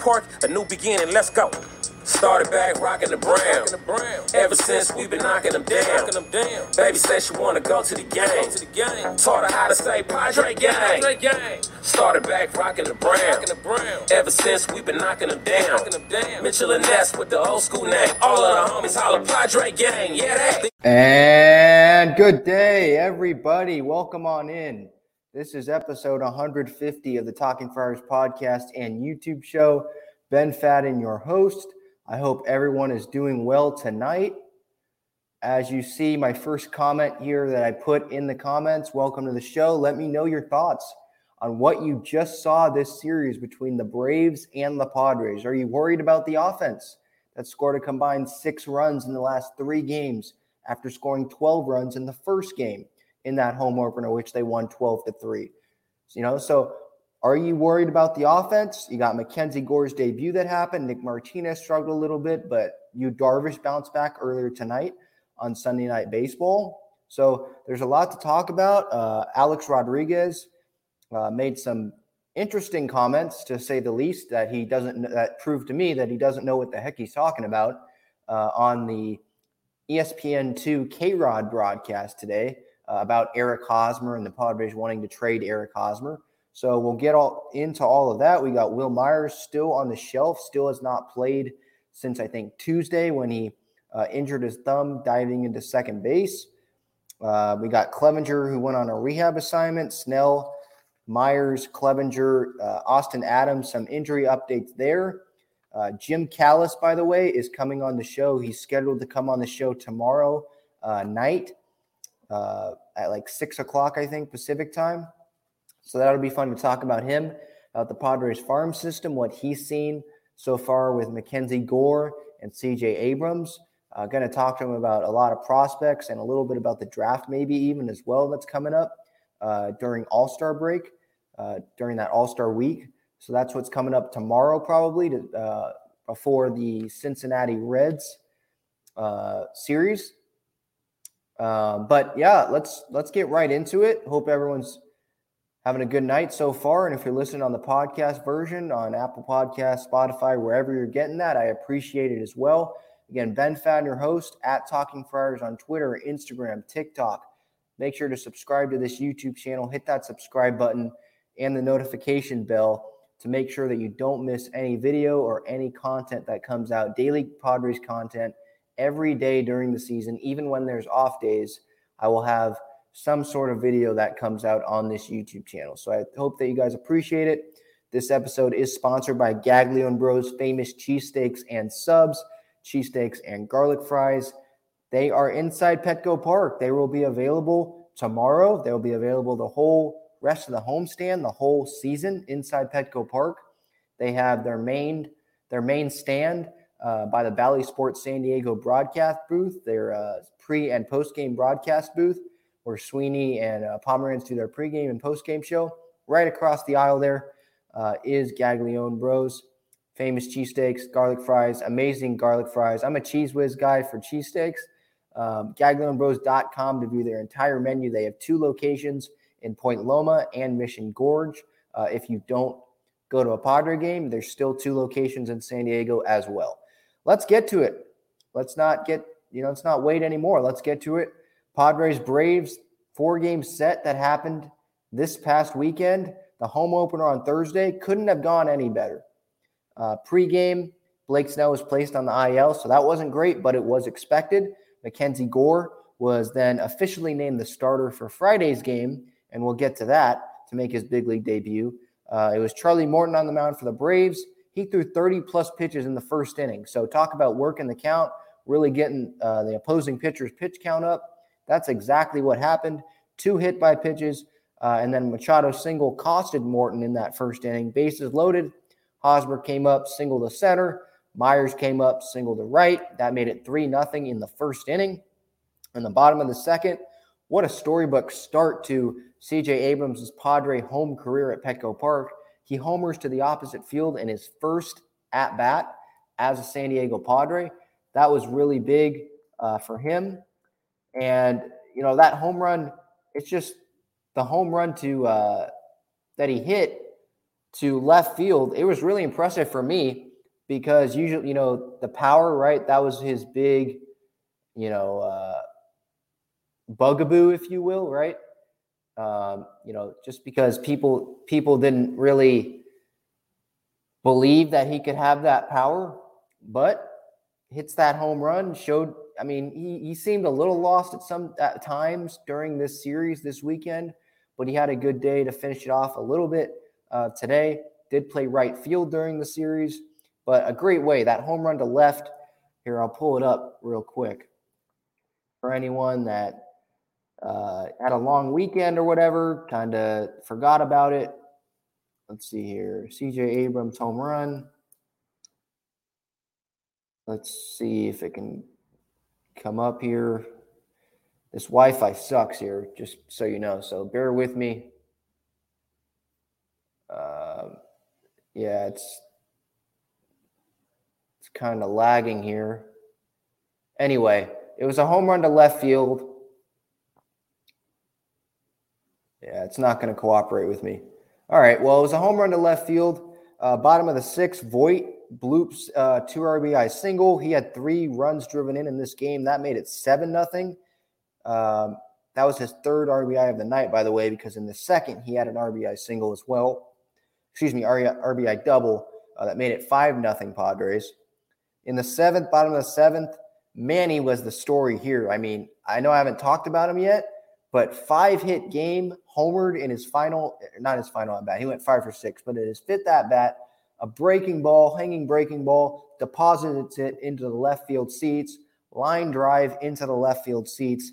Park, a new beginning, let's go. Started back rocking the brown. Ever since we've been knocking them down. Baby said she wanna go to the game. Taught her how to say Padre gang. Started back rocking the brown. Ever since we've been knocking them down. Mitchell and Ness with the old school name. All of the homies holler Padre gang. Yeah, that. And good day, everybody. Welcome on in. This is episode 150 of the Talking Friars podcast and YouTube show. Ben Fadden, your host. I hope everyone is doing well tonight. As you see, my first comment here that I put in the comments welcome to the show. Let me know your thoughts on what you just saw this series between the Braves and the Padres. Are you worried about the offense that scored a combined six runs in the last three games after scoring 12 runs in the first game in that home opener, which they won 12 to 3? You know, so are you worried about the offense? You got MacKenzie Gore's debut that happened. Nick Martinez struggled a little bit, but Yu Darvish bounced back earlier tonight on Sunday Night Baseball. So there's a lot to talk about. Uh, Alex Rodriguez uh, made some interesting comments, to say the least, that he doesn't. That proved to me that he doesn't know what the heck he's talking about uh, on the ESPN2 KayRod broadcast today uh, about Eric Hosmer and the Padres wanting to trade Eric Hosmer. So we'll get all into all of that. We got Wil Myers still on the shelf, still has not played since I think Tuesday when he uh, injured his thumb diving into second base. Uh, we got Clevinger who went on a rehab assignment. Snell, Myers, Clevinger, uh, Austin Adams. Some injury updates there. Uh, Jim Callis, by the way, is coming on the show. He's scheduled to come on the show tomorrow uh, night uh, at like six o'clock, I think, Pacific time. So that'll be fun to talk about him, about the Padres farm system, what he's seen so far with MacKenzie Gore and CJ Abrams. Uh, going to talk to him about a lot of prospects and a little bit about the draft, maybe even as well, that's coming up uh, during All Star break, uh, during that All Star week. So that's what's coming up tomorrow, probably to, uh, before the Cincinnati Reds uh, series. Um, but yeah, let's let's get right into it. Hope everyone's having a good night so far. And if you're listening on the podcast version on Apple Podcast, Spotify, wherever you're getting that, I appreciate it as well. Again, Ben Fadden, your host at Talking Friars on Twitter, Instagram, TikTok. Make sure to subscribe to this YouTube channel, hit that subscribe button and the notification bell to make sure that you don't miss any video or any content that comes out. Daily Padres content every day during the season, even when there's off days. I will have some sort of video that comes out on this YouTube channel. So I hope that you guys appreciate it. This episode is sponsored by Gaglione Bros famous cheesesteaks and subs, cheesesteaks and garlic fries. They are inside Petco Park. They will be available tomorrow. They'll be available the whole rest of the homestand, the whole season inside Petco Park. They have their main their main stand uh, by the Bally Sports San Diego broadcast booth, their uh, pre and post game broadcast booth, where Sweeney and uh, Pomerantz do their pregame and post game show. Right across the aisle there uh, is Gaglione Bros. Famous cheesesteaks, garlic fries, amazing garlic fries. I'm a Cheez Whiz guy for cheesesteaks. Um, GaglioneBros.com to view their entire menu. They have two locations in Point Loma and Mission Gorge. Uh, if you don't go to a Padre game, there's still two locations in San Diego as well. Let's get to it. Let's not get, you know, let's not wait anymore. Let's get to it. Padres Braves four game set that happened this past weekend. The home opener on Thursday couldn't have gone any better. Uh, pre-game, Blake Snell was placed on the IL, so that wasn't great, but it was expected. MacKenzie Gore was then officially named the starter for Friday's game, and we'll get to that to make his big league debut. Uh, it was Charlie Morton on the mound for the Braves. He threw 30 plus pitches in the first inning. So talk about working the count, really getting uh, the opposing pitcher's pitch count up. That's exactly what happened. Two hit by pitches, uh, and then Machado single costed Morton in that first inning. Bases loaded. Hosmer came up, single to center. Myers came up, single to right. That made it 3 0 in the first inning. In the bottom of the second, what a storybook start to CJ Abrams' Padre home career at Petco Park. He homers to the opposite field in his first at bat as a San Diego Padre. That was really big uh, for him. And, you know, that home run, it's just the home run to uh, that he hit to left field, it was really impressive for me because usually, you know, the power, right? That was his big, you know, uh, bugaboo, if you will, right? Um, you know, just because people people didn't really believe that he could have that power, but hits that home run, showed. I mean, he he seemed a little lost at some at times during this series this weekend, but he had a good day to finish it off a little bit uh, today. Did play right field during the series, but a great way. That home run to left. Here, I'll pull it up real quick. For anyone that uh, had a long weekend or whatever, kind of forgot about it. Let's see here. CJ Abrams home run. Let's see if it can come up here. This Wi Fi sucks here, just so you know. So bear with me. Uh, yeah, it's it's kind of lagging here. Anyway, it was a home run to left field. Yeah, it's not going to cooperate with me. All right. Well, it was a home run to left field. Uh, bottom of the sixth, Voit bloops uh, two RBI single. He had three runs driven in in this game. That made it seven nothing. Um, that was his third RBI of the night, by the way, because in the second he had an RBI single as well excuse me, RBI double uh, that made it 5 nothing Padres. In the seventh, bottom of the seventh, Manny was the story here. I mean, I know I haven't talked about him yet, but five hit game, homered in his final, not his final at bat. He went five for six, but in his fifth at bat, a breaking ball, hanging breaking ball, deposits it into the left field seats, line drive into the left field seats.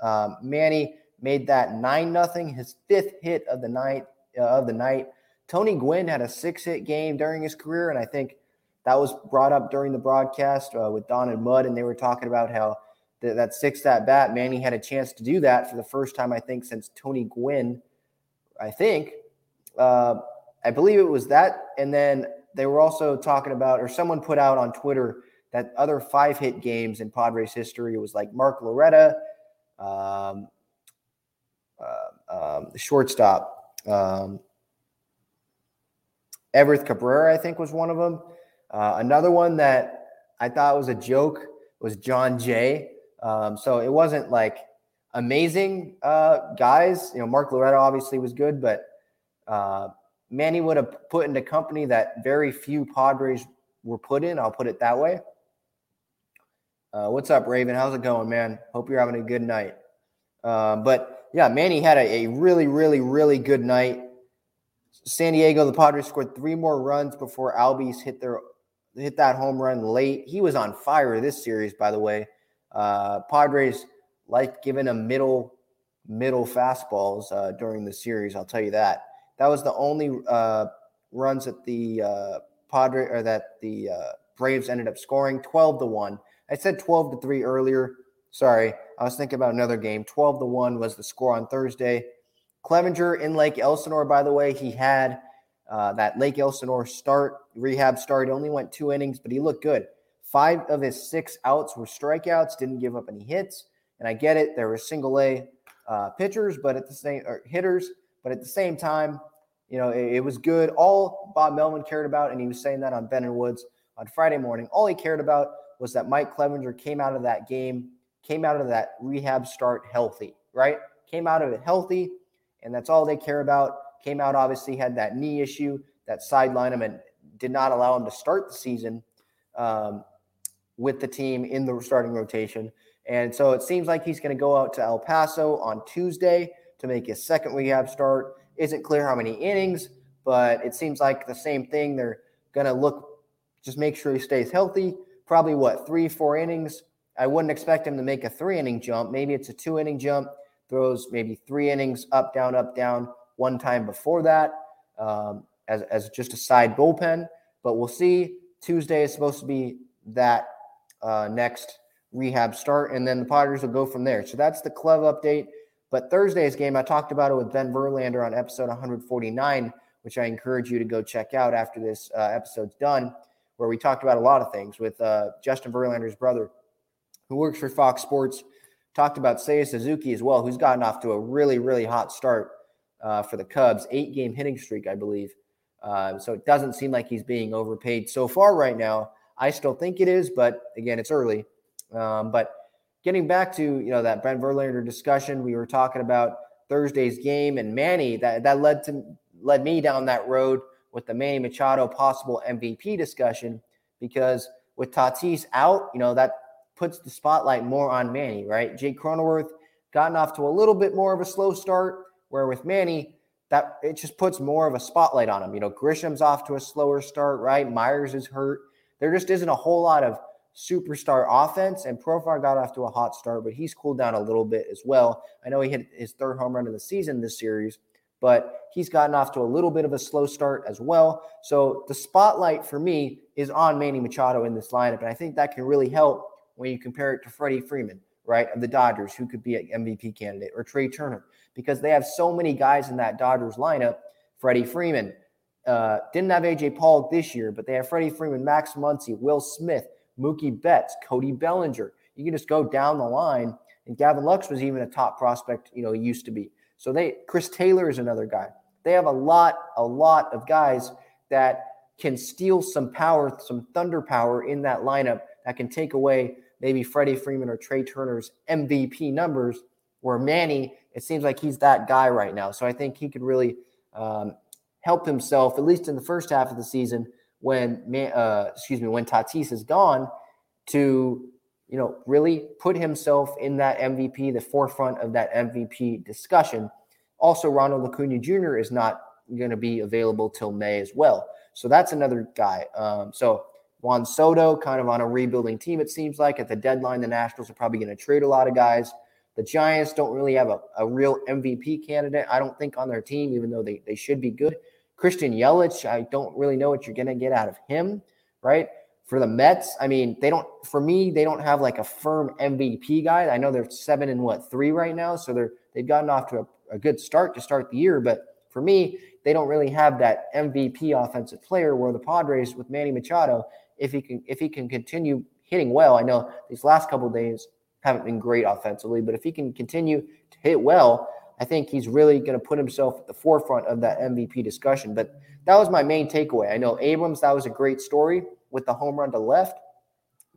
Um, Manny made that nine nothing, his fifth hit of the night. Uh, of the night, Tony Gwynn had a six hit game during his career, and I think that was brought up during the broadcast uh, with Don and Mud, and they were talking about how th- that sixth at bat, Manny had a chance to do that for the first time, I think, since Tony Gwynn. I think, uh, I believe it was that, and then they were also talking about, or someone put out on Twitter that other five hit games in Padres history was like Mark Loretta, um, uh, um, the shortstop. Um, Everth Cabrera, I think, was one of them. Uh, another one that I thought was a joke was Jon Jay. Um, so it wasn't like amazing uh, guys. You know, Mark Loretta obviously was good, but uh, Manny would have put into company that very few Padres were put in. I'll put it that way. Uh, what's up, Raven? How's it going, man? Hope you're having a good night. Uh, but yeah, Manny had a, a really, really, really good night San Diego, the Padres scored three more runs before Albies hit their hit that home run late. He was on fire this series, by the way. Uh, Padres like giving him middle middle fastballs uh, during the series. I'll tell you that. That was the only uh, runs that the uh, Padre or that the uh, Braves ended up scoring 12 to 1. I said 12 to 3 earlier. Sorry, I was thinking about another game. 12 to 1 was the score on Thursday. Clevinger in Lake Elsinore, by the way, he had uh, that Lake Elsinore start, rehab start. He only went two innings, but he looked good. Five of his six outs were strikeouts, didn't give up any hits. And I get it, there were single A uh, pitchers, but at the same or hitters, but at the same time, you know, it, it, was good. All Bob Melvin cared about, and he was saying that on Ben and Woods on Friday morning. All he cared about was that Mike Clevinger came out of that game, came out of that rehab start healthy, right? Came out of it healthy, and that's all they care about. Came out obviously had that knee issue that sidelined him and did not allow him to start the season um, with the team in the starting rotation. And so it seems like he's going to go out to El Paso on Tuesday to make his second rehab start. Isn't clear how many innings, but it seems like the same thing. They're going to look, just make sure he stays healthy. Probably what, three, four innings. I wouldn't expect him to make a three inning jump. Maybe it's a two inning jump, throws maybe three innings up, down, up, down, one time before that um, as, as just a side bullpen. But we'll see. Tuesday is supposed to be that uh, next rehab start, and then the Padres will go from there. So that's the club update. But Thursday's game, I talked about it with Ben Verlander on episode 149, which I encourage you to go check out after this uh, episode's done, where we talked about a lot of things with uh, Justin Verlander's brother, who works for Fox Sports. Talked about Seiya Suzuki as well, who's gotten off to a really, really hot start uh, for the Cubs, eight game hitting streak, I believe. Uh, so it doesn't seem like he's being overpaid so far right now. I still think it is, but again, it's early. Um, but getting back to you know that Ben Verlander discussion, we were talking about Thursday's game and Manny. That that led to led me down that road with the Manny Machado possible MVP discussion because with Tatis out, you know that puts the spotlight more on Manny, right? Jake Cronenworth gotten off to a little bit more of a slow start, where with Manny, that it just puts more of a spotlight on him. You know, Grisham's off to a slower start, right? Myers is hurt. There just isn't a whole lot of superstar offense. And Profar got off to a hot start, but he's cooled down a little bit as well. I know he hit his third home run of the season this series, but he's gotten off to a little bit of a slow start as well. So the spotlight for me is on Manny Machado in this lineup. And I think that can really help when you compare it to Freddie Freeman, right, of the Dodgers, who could be an MVP candidate, or Trea Turner, because they have so many guys in that Dodgers lineup. Freddie Freeman, uh, didn't have AJ Pollock this year, but they have Freddie Freeman, Max Muncy, Will Smith, Mookie Betts, Cody Bellinger. You can just go down the line. And Gavin Lux was even a top prospect, you know, he used to be. So they Chris Taylor is another guy. They have a lot, a lot of guys that can steal some power, some thunder power in that lineup that can take away maybe Freddie Freeman or Trea Turner's MVP numbers. Where Manny, it seems like he's that guy right now. So I think he could really um, help himself, at least in the first half of the season, when uh, excuse me when Tatis is gone to you know really put himself in that MVP, the forefront of that MVP discussion. Also, Ronald Acuna Jr. is not going to be available till May as well, so that's another guy. Um, so Juan Soto, kind of on a rebuilding team, it seems like at the deadline, the Nationals are probably going to trade a lot of guys. The Giants don't really have a, a real MVP candidate, I don't think, on their team, even though they, they should be good. Christian Yelich, I don't really know what you're going to get out of him, right? For the Mets, I mean, they don't, for me, they don't have like a firm MVP guy. I know they're seven and what, three right now. So they're, they've gotten off to a, a good start to start the year. But for me, they don't really have that MVP offensive player where the Padres with Manny Machado, if he can, if he can continue hitting well, I know these last couple days haven't been great offensively, but if he can continue to hit well, I think he's really going to put himself at the forefront of that MVP discussion. But that was my main takeaway. I know Abrams, that was a great story with the home run to left.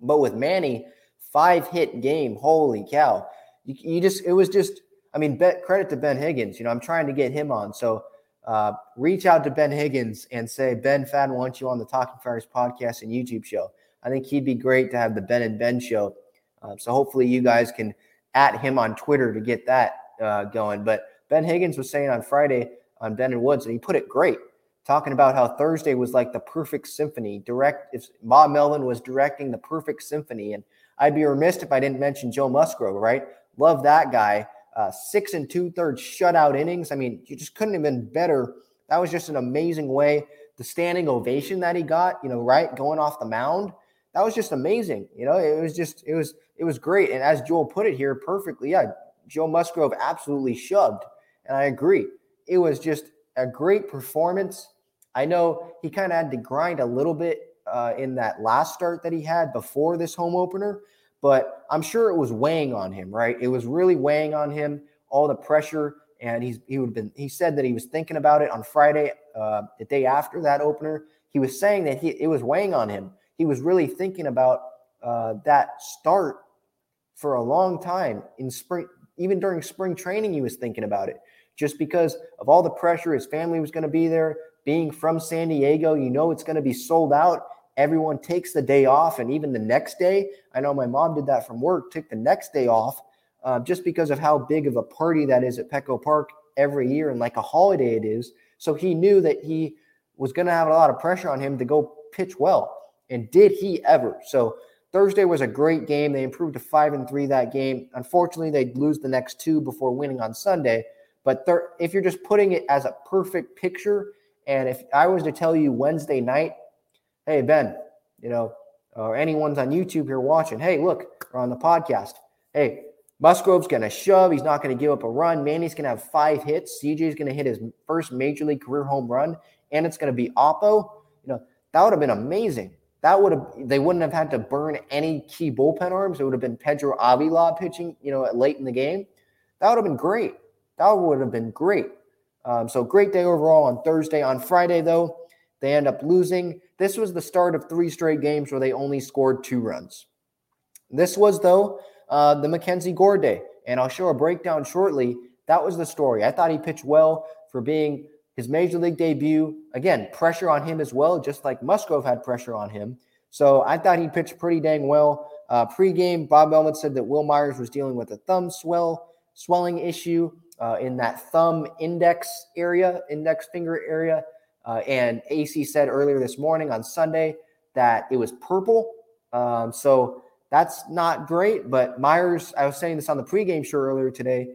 But with Manny, five hit game. Holy cow. You, you just, it was just, I mean, bet, credit to Ben Higgins. You know, I'm trying to get him on. So uh, reach out to Ben Higgins and say, Ben Fadden wants you on the Talking Friars podcast and YouTube show. I think he'd be great to have the Ben and Ben show. Uh, so hopefully you guys can at him on Twitter to get that uh, going. But Ben Higgins was saying on Friday on Ben and Woods, and he put it great, talking about how Thursday was like the perfect symphony. Direct, if Bob Melvin was directing the perfect symphony, and I'd be remiss if I didn't mention Joe Musgrove, right? Love that guy. Uh, six and two thirds shutout innings. I mean, you just couldn't have been better. That was just an amazing way. The standing ovation that he got, you know, right, going off the mound, that was just amazing. You know, it was just, it was, it was great. And as Joel put it here perfectly, yeah, Joe Musgrove absolutely shoved. And I agree. It was just a great performance. I know he kind of had to grind a little bit uh, in that last start that he had before this home opener, but I'm sure it was weighing on him, right? It was really weighing on him, all the pressure. And he's he would have been he said that he was thinking about it on Friday, uh, the day after that opener. He was saying that he it was weighing on him. He was really thinking about uh, that start for a long time in spring, even during spring training. He was thinking about it just because of all the pressure. His family was going to be there. Being from San Diego, you know it's going to be sold out. Everyone takes the day off, and even the next day. I know my mom did that from work. Took the next day off uh, just because of how big of a party that is at Petco Park every year and like a holiday it is. So he knew that he was going to have a lot of pressure on him to go pitch well. And did he ever? So Thursday was a great game. They improved to five and three that game. Unfortunately, they'd lose the next two before winning on Sunday. But thir- if you're just putting it as a perfect picture, and if I was to tell you Wednesday night, hey Ben, you know, or anyone's on YouTube here watching, hey, look, or on the podcast, hey, Musgrove's going to shove. He's not going to give up a run. Manny's going to have five hits. CJ's going to hit his first major league career home run, and it's going to be Oppo. You know, that would have been amazing. That would have they wouldn't have had to burn any key bullpen arms. It would have been Pedro Avila pitching, you know, late in the game. That would have been great. That would have been great. Um, so great day overall on Thursday. On Friday, though, they end up losing. This was the start of three straight games where they only scored two runs. This was, though, uh, the MacKenzie Gore day. And I'll show a breakdown shortly. That was the story. I thought he pitched well for being his major league debut. Again, pressure on him as well, just like Musgrove had pressure on him. So I thought he pitched pretty dang well. Uh, pre-game, Bob Melvin said that Wil Myers was dealing with a thumb swell swelling issue uh, in that thumb index area, index finger area. Uh, and AC said earlier this morning on Sunday that it was purple. Um, so that's not great. But Myers, I was saying this on the pregame show earlier today.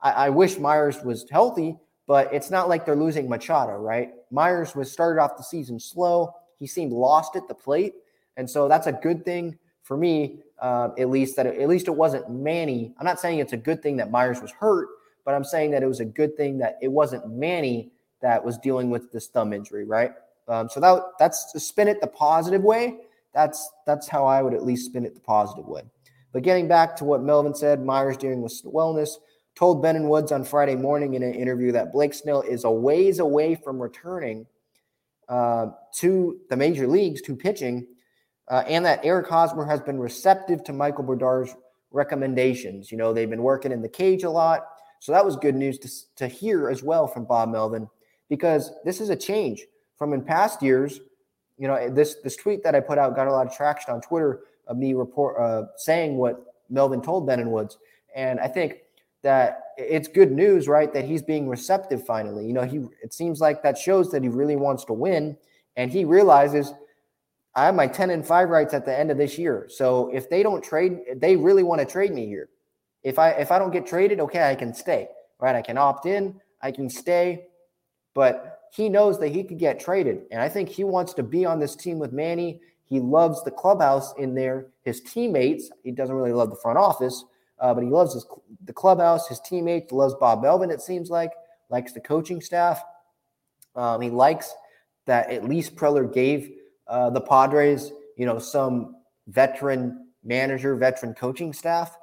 I, I wish Myers was healthy, but it's not like they're losing Machado, right? Myers was started off the season slow. He seemed lost at the plate, and so that's a good thing for me, uh, at least that it, at least it wasn't Manny. I'm not saying it's a good thing that Myers was hurt, but I'm saying that it was a good thing that it wasn't Manny that was dealing with this thumb injury, right? Um, so that that's to spin it the positive way. That's that's how I would at least spin it the positive way. But getting back to what Melvin said, Myers dealing with wellness told Ben and Woods on Friday morning in an interview that Blake Snell is a ways away from returning uh, to the major leagues to pitching, uh, and that Eric Hosmer has been receptive to Michael Brdar's recommendations. You know, they've been working in the cage a lot. So that was good news to, to hear as well from Bob Melvin because this is a change from in past years you know, this this tweet that I put out got a lot of traction on Twitter of me report uh, saying what Melvin told Ben and Woods, and I think that it's good news, right? That he's being receptive finally. You know, he it seems like that shows that he really wants to win, and he realizes I have my ten and five rights at the end of this year. So if they don't trade, they really want to trade me here. If I if I don't get traded, okay, I can stay. Right, I can opt in, I can stay, but he knows that he could get traded. And I think he wants to be on this team with Manny. He loves the clubhouse in there, his teammates. He doesn't really love the front office, uh, but he loves his, the clubhouse, his teammates, loves Bob Melvin, it seems like, likes the coaching staff. Um, he likes that at least Preller gave uh, the Padres, you know, some veteran manager, veteran coaching staff,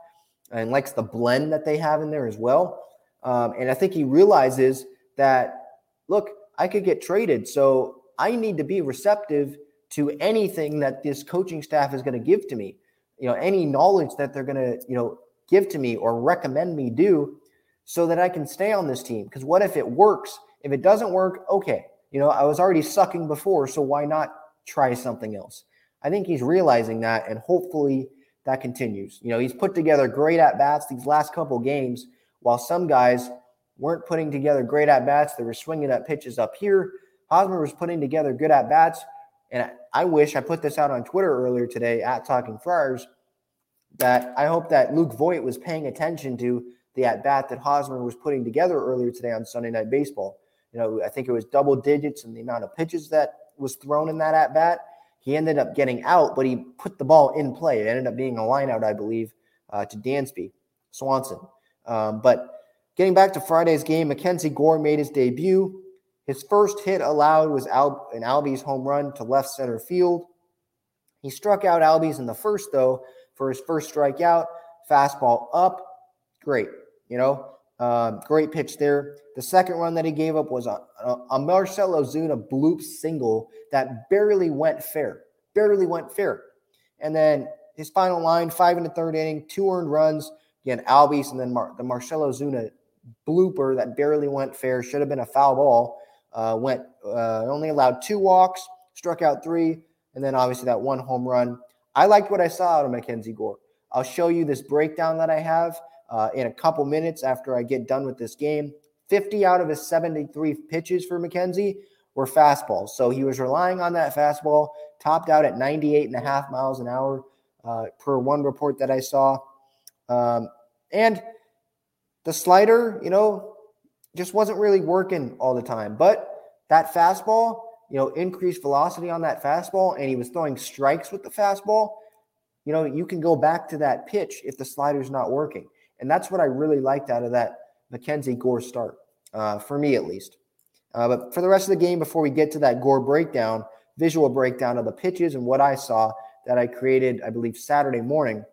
and likes the blend that they have in there as well. Um, and I think he realizes that, look, I could get traded. So I need to be receptive to anything that this coaching staff is going to give to me. You know, any knowledge that they're going to, you know, give to me or recommend me do so that I can stay on this team. Because what if it works? If it doesn't work, okay. You know, I was already sucking before, so why not try something else? I think he's realizing that, and hopefully that continues. You know, he's put together great at bats these last couple games, while some guys weren't putting together great at bats. They were swinging at pitches up here. Hosmer was putting together good at bats. And I wish I put this out on Twitter earlier today at Talking Friars that I hope that Luke Voit was paying attention to the at bat that Hosmer was putting together earlier today on Sunday Night Baseball. You know, I think it was double digits in the amount of pitches that was thrown in that at bat. He ended up getting out, but he put the ball in play. It ended up being a line out, I believe, uh, to Dansby Swanson. Um, but getting back to Friday's game, MacKenzie Gore made his debut. His first hit allowed was Al- an Albies home run to left center field. He struck out Albies in the first, though, for his first strikeout. Fastball up. Great. You know, uh, great pitch there. The second run that he gave up was a, a, a Marcell Ozuna bloop single that barely went fair. Barely went fair. And then his final line, five in the third inning, two earned runs. Again, Albies and then Mar- the Marcell Ozuna blooper that barely went fair. Should have been a foul ball. Uh, went uh, only allowed two walks, struck out three, and then obviously that one home run. I liked what I saw out of MacKenzie Gore. I'll show you this breakdown that I have uh, in a couple minutes after I get done with this game. 50 out of his 73 pitches for MacKenzie were fastballs. So he was relying on that fastball, topped out at 98 and a half miles an hour uh, per one report that I saw. Um, and the slider, you know, just wasn't really working all the time. But that fastball, you know, increased velocity on that fastball, and he was throwing strikes with the fastball. You know, you can go back to that pitch if the slider's not working. And that's what I really liked out of that MacKenzie Gore start, uh, for me at least. Uh, but for the rest of the game, before we get to that Gore breakdown, visual breakdown of the pitches and what I saw that I created, I believe, Saturday morning.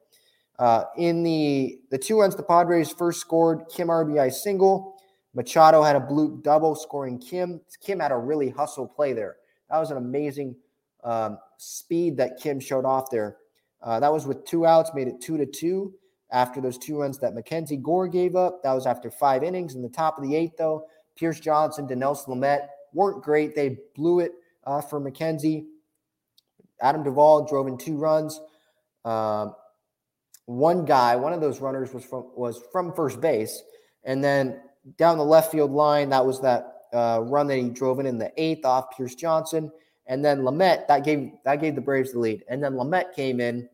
Uh, in the the two runs the Padres first scored, Kim RBI single. Machado had a blue double, scoring Kim. Kim had a really hustle play there. That was an amazing um, speed that Kim showed off there. Uh, that was with two outs, made it two to two after those two runs that MacKenzie Gore gave up. That was after five innings. In the top of the eighth, though, Pierce Johnson, Dinelson Lamet weren't great. They blew it uh, for MacKenzie. Adam Duvall drove in two runs. Um, one guy, one of those runners was from was from first base, and then down the left field line, that was that uh, run that he drove in in the eighth off Pierce Johnson, and then Lamet that gave that gave the Braves the lead, and then Lamet came in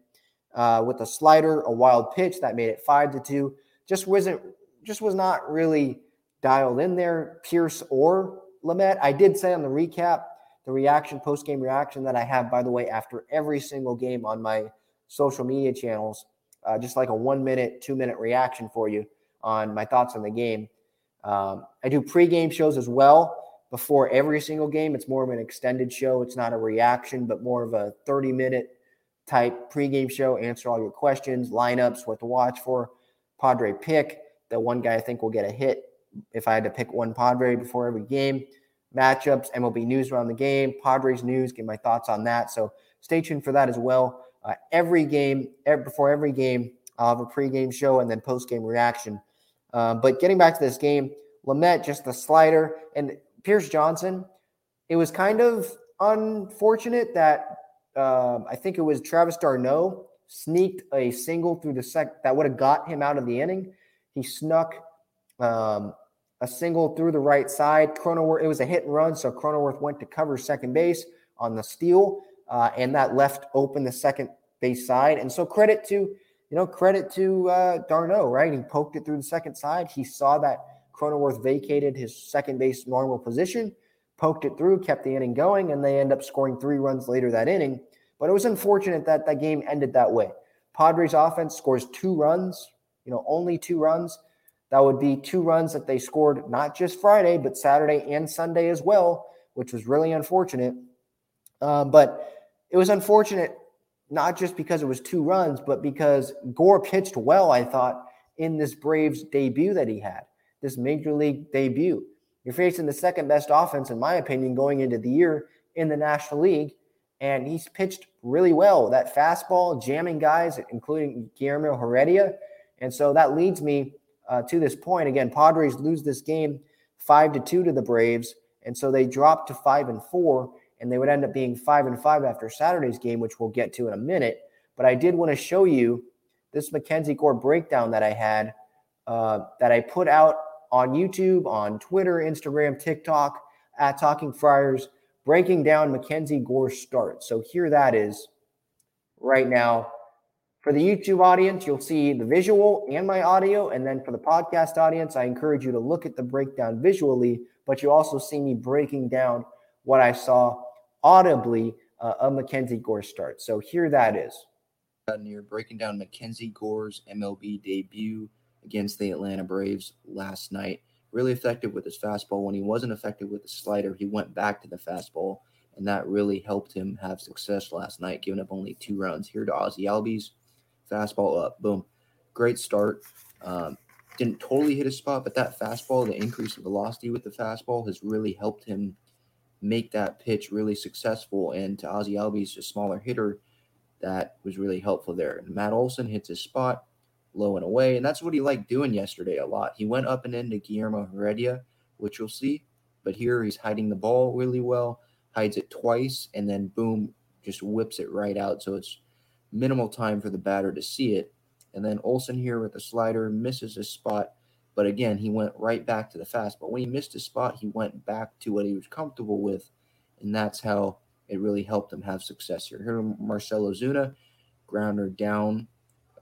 uh, with a slider, a wild pitch that made it five to two. Just wasn't, just was not really dialed in there. Pierce or Lamet. I did say on the recap, the reaction, post game reaction that I have, by the way, after every single game on my social media channels, uh, just like a one minute, two minute reaction for you on my thoughts on the game. Um, I do pregame shows as well before every single game. It's more of an extended show. It's not a reaction, but more of a 30 minute type pregame show, answer all your questions, lineups, what to watch for, Padre pick. The one guy I think will get a hit if I had to pick one Padre before every game. Matchups, MLB news around the game, Padres news, get my thoughts on that. So stay tuned for that as well. Uh, every game, every, before every game, I'll have a pregame show and then postgame reaction. Uh, but getting back to this game, Lamet, just the slider, and Pierce Johnson, it was kind of unfortunate that um, I think it was Travis d'Arnaud sneaked a single through the sec that would have got him out of the inning. He snuck um, a single through the right side. Cronenworth, it was a hit and run, so Cronenworth went to cover second base on the steal, uh, and that left open the second base side. And so credit to, you know, credit to uh, d'Arnaud, right? He poked it through the second side. He saw that Cronenworth vacated his second base normal position poked it through, kept the inning going, and they end up scoring three runs later that inning. But it was unfortunate that that game ended that way. Padres offense scores two runs, you know, only two runs. That would be two runs that they scored not just Friday, but Saturday and Sunday as well, which was really unfortunate. Uh, but it was unfortunate not just because it was two runs, but because Gore pitched well, I thought, in this Braves debut that he had, this major league debut. You're facing the second best offense, in my opinion, going into the year in the National League. And he's pitched really well. That fastball, jamming guys, including Guillermo Heredia. And so that leads me uh, to this point. Again, Padres lose this game five to two to the Braves. And so they drop to five and four, and they would end up being five and five after Saturday's game, which we'll get to in a minute. But I did want to show you this MacKenzie Gore breakdown that I had uh, that I put out on YouTube, on Twitter, Instagram, TikTok, at Talking Friars, breaking down MacKenzie Gore's start. So here that is right now. For the YouTube audience, you'll see the visual and my audio. And then for the podcast audience, I encourage you to look at the breakdown visually, but you also see me breaking down what I saw audibly uh, of MacKenzie Gore start. So here that is. Near breaking down MacKenzie Gore's MLB debut against the Atlanta Braves last night. Really effective with his fastball. When he wasn't effective with the slider, he went back to the fastball, and that really helped him have success last night, giving up only two runs. Here to Ozzie Albies, fastball up, boom. Great start. Um, didn't totally hit his spot, but that fastball, the increase in velocity with the fastball, has really helped him make that pitch really successful. And to Ozzie Albies, a smaller hitter, that was really helpful there. And Matt Olson hits his spot low and away, and that's what he liked doing yesterday a lot. He went up and into Guillermo Heredia, which you'll see, but here he's hiding the ball really well, hides it twice, and then boom, just whips it right out. So it's minimal time for the batter to see it. And then Olson here with the slider misses his spot. But again, he went right back to the fast. But When he missed his spot, he went back to what he was comfortable with. And that's how it really helped him have success here. Here, Marcell Ozuna, grounder down.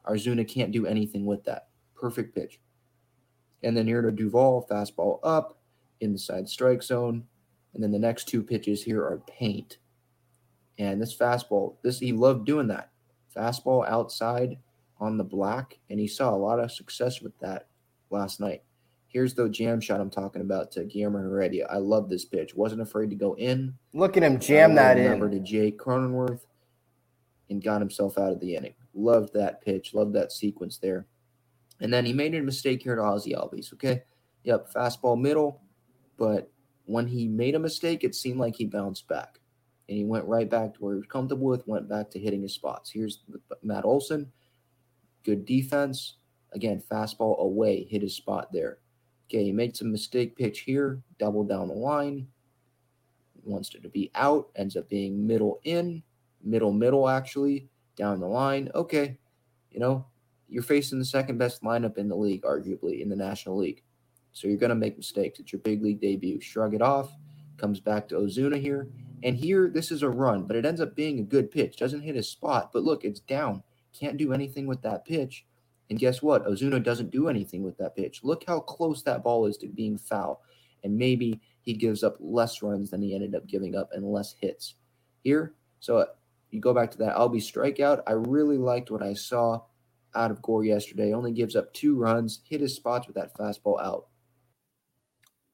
Ozuna can't do anything with that. Perfect pitch. And then here to Duvall, fastball up, inside strike zone. And then the next two pitches here are paint. And this fastball, this he loved doing that. Fastball outside on the black, and he saw a lot of success with that last night. Here's the jam shot I'm talking about to Guillermo Heredia. I love this pitch. Wasn't afraid to go in. Look at him jam that in. Number to Jake Cronenworth and got himself out of the inning. Loved that pitch. Loved that sequence there. And then he made a mistake here to Ozzie Albies. Okay. Yep. Fastball middle. But when he made a mistake, it seemed like he bounced back. And he went right back to where he was comfortable with, went back to hitting his spots. Here's Matt Olson. Good defense. Again, fastball away, hit his spot there. Okay, he made some mistake pitch here, double down the line. Wants it to be out, ends up being middle in, middle middle actually, down the line. Okay, you know, you're facing the second best lineup in the league, arguably in the National League. So you're going to make mistakes. It's your big league debut. Shrug it off. Comes back to Ozuna here. And here, this is a run, but it ends up being a good pitch. Doesn't hit his spot, but look, it's down. Can't do anything with that pitch. And guess what? Ozuna doesn't do anything with that pitch. Look how close that ball is to being foul. And maybe he gives up less runs than he ended up giving up and less hits here. So you go back to that Albie strikeout. I really liked what I saw out of Gore yesterday. Only gives up two runs, hit his spots with that fastball out.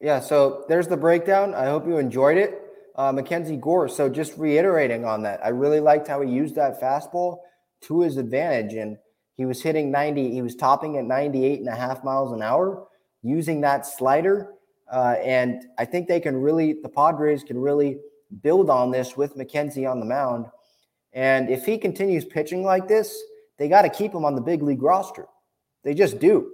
Yeah, so there's the breakdown. I hope you enjoyed it. Uh, MacKenzie Gore. So just reiterating on that, I really liked how he used that fastball to his advantage. And he was hitting 90, he was topping at 98 and a half miles an hour using that slider. Uh, and I think they can really, the Padres can really build on this with MacKenzie on the mound. And if he continues pitching like this, they got to keep him on the big league roster. They just do.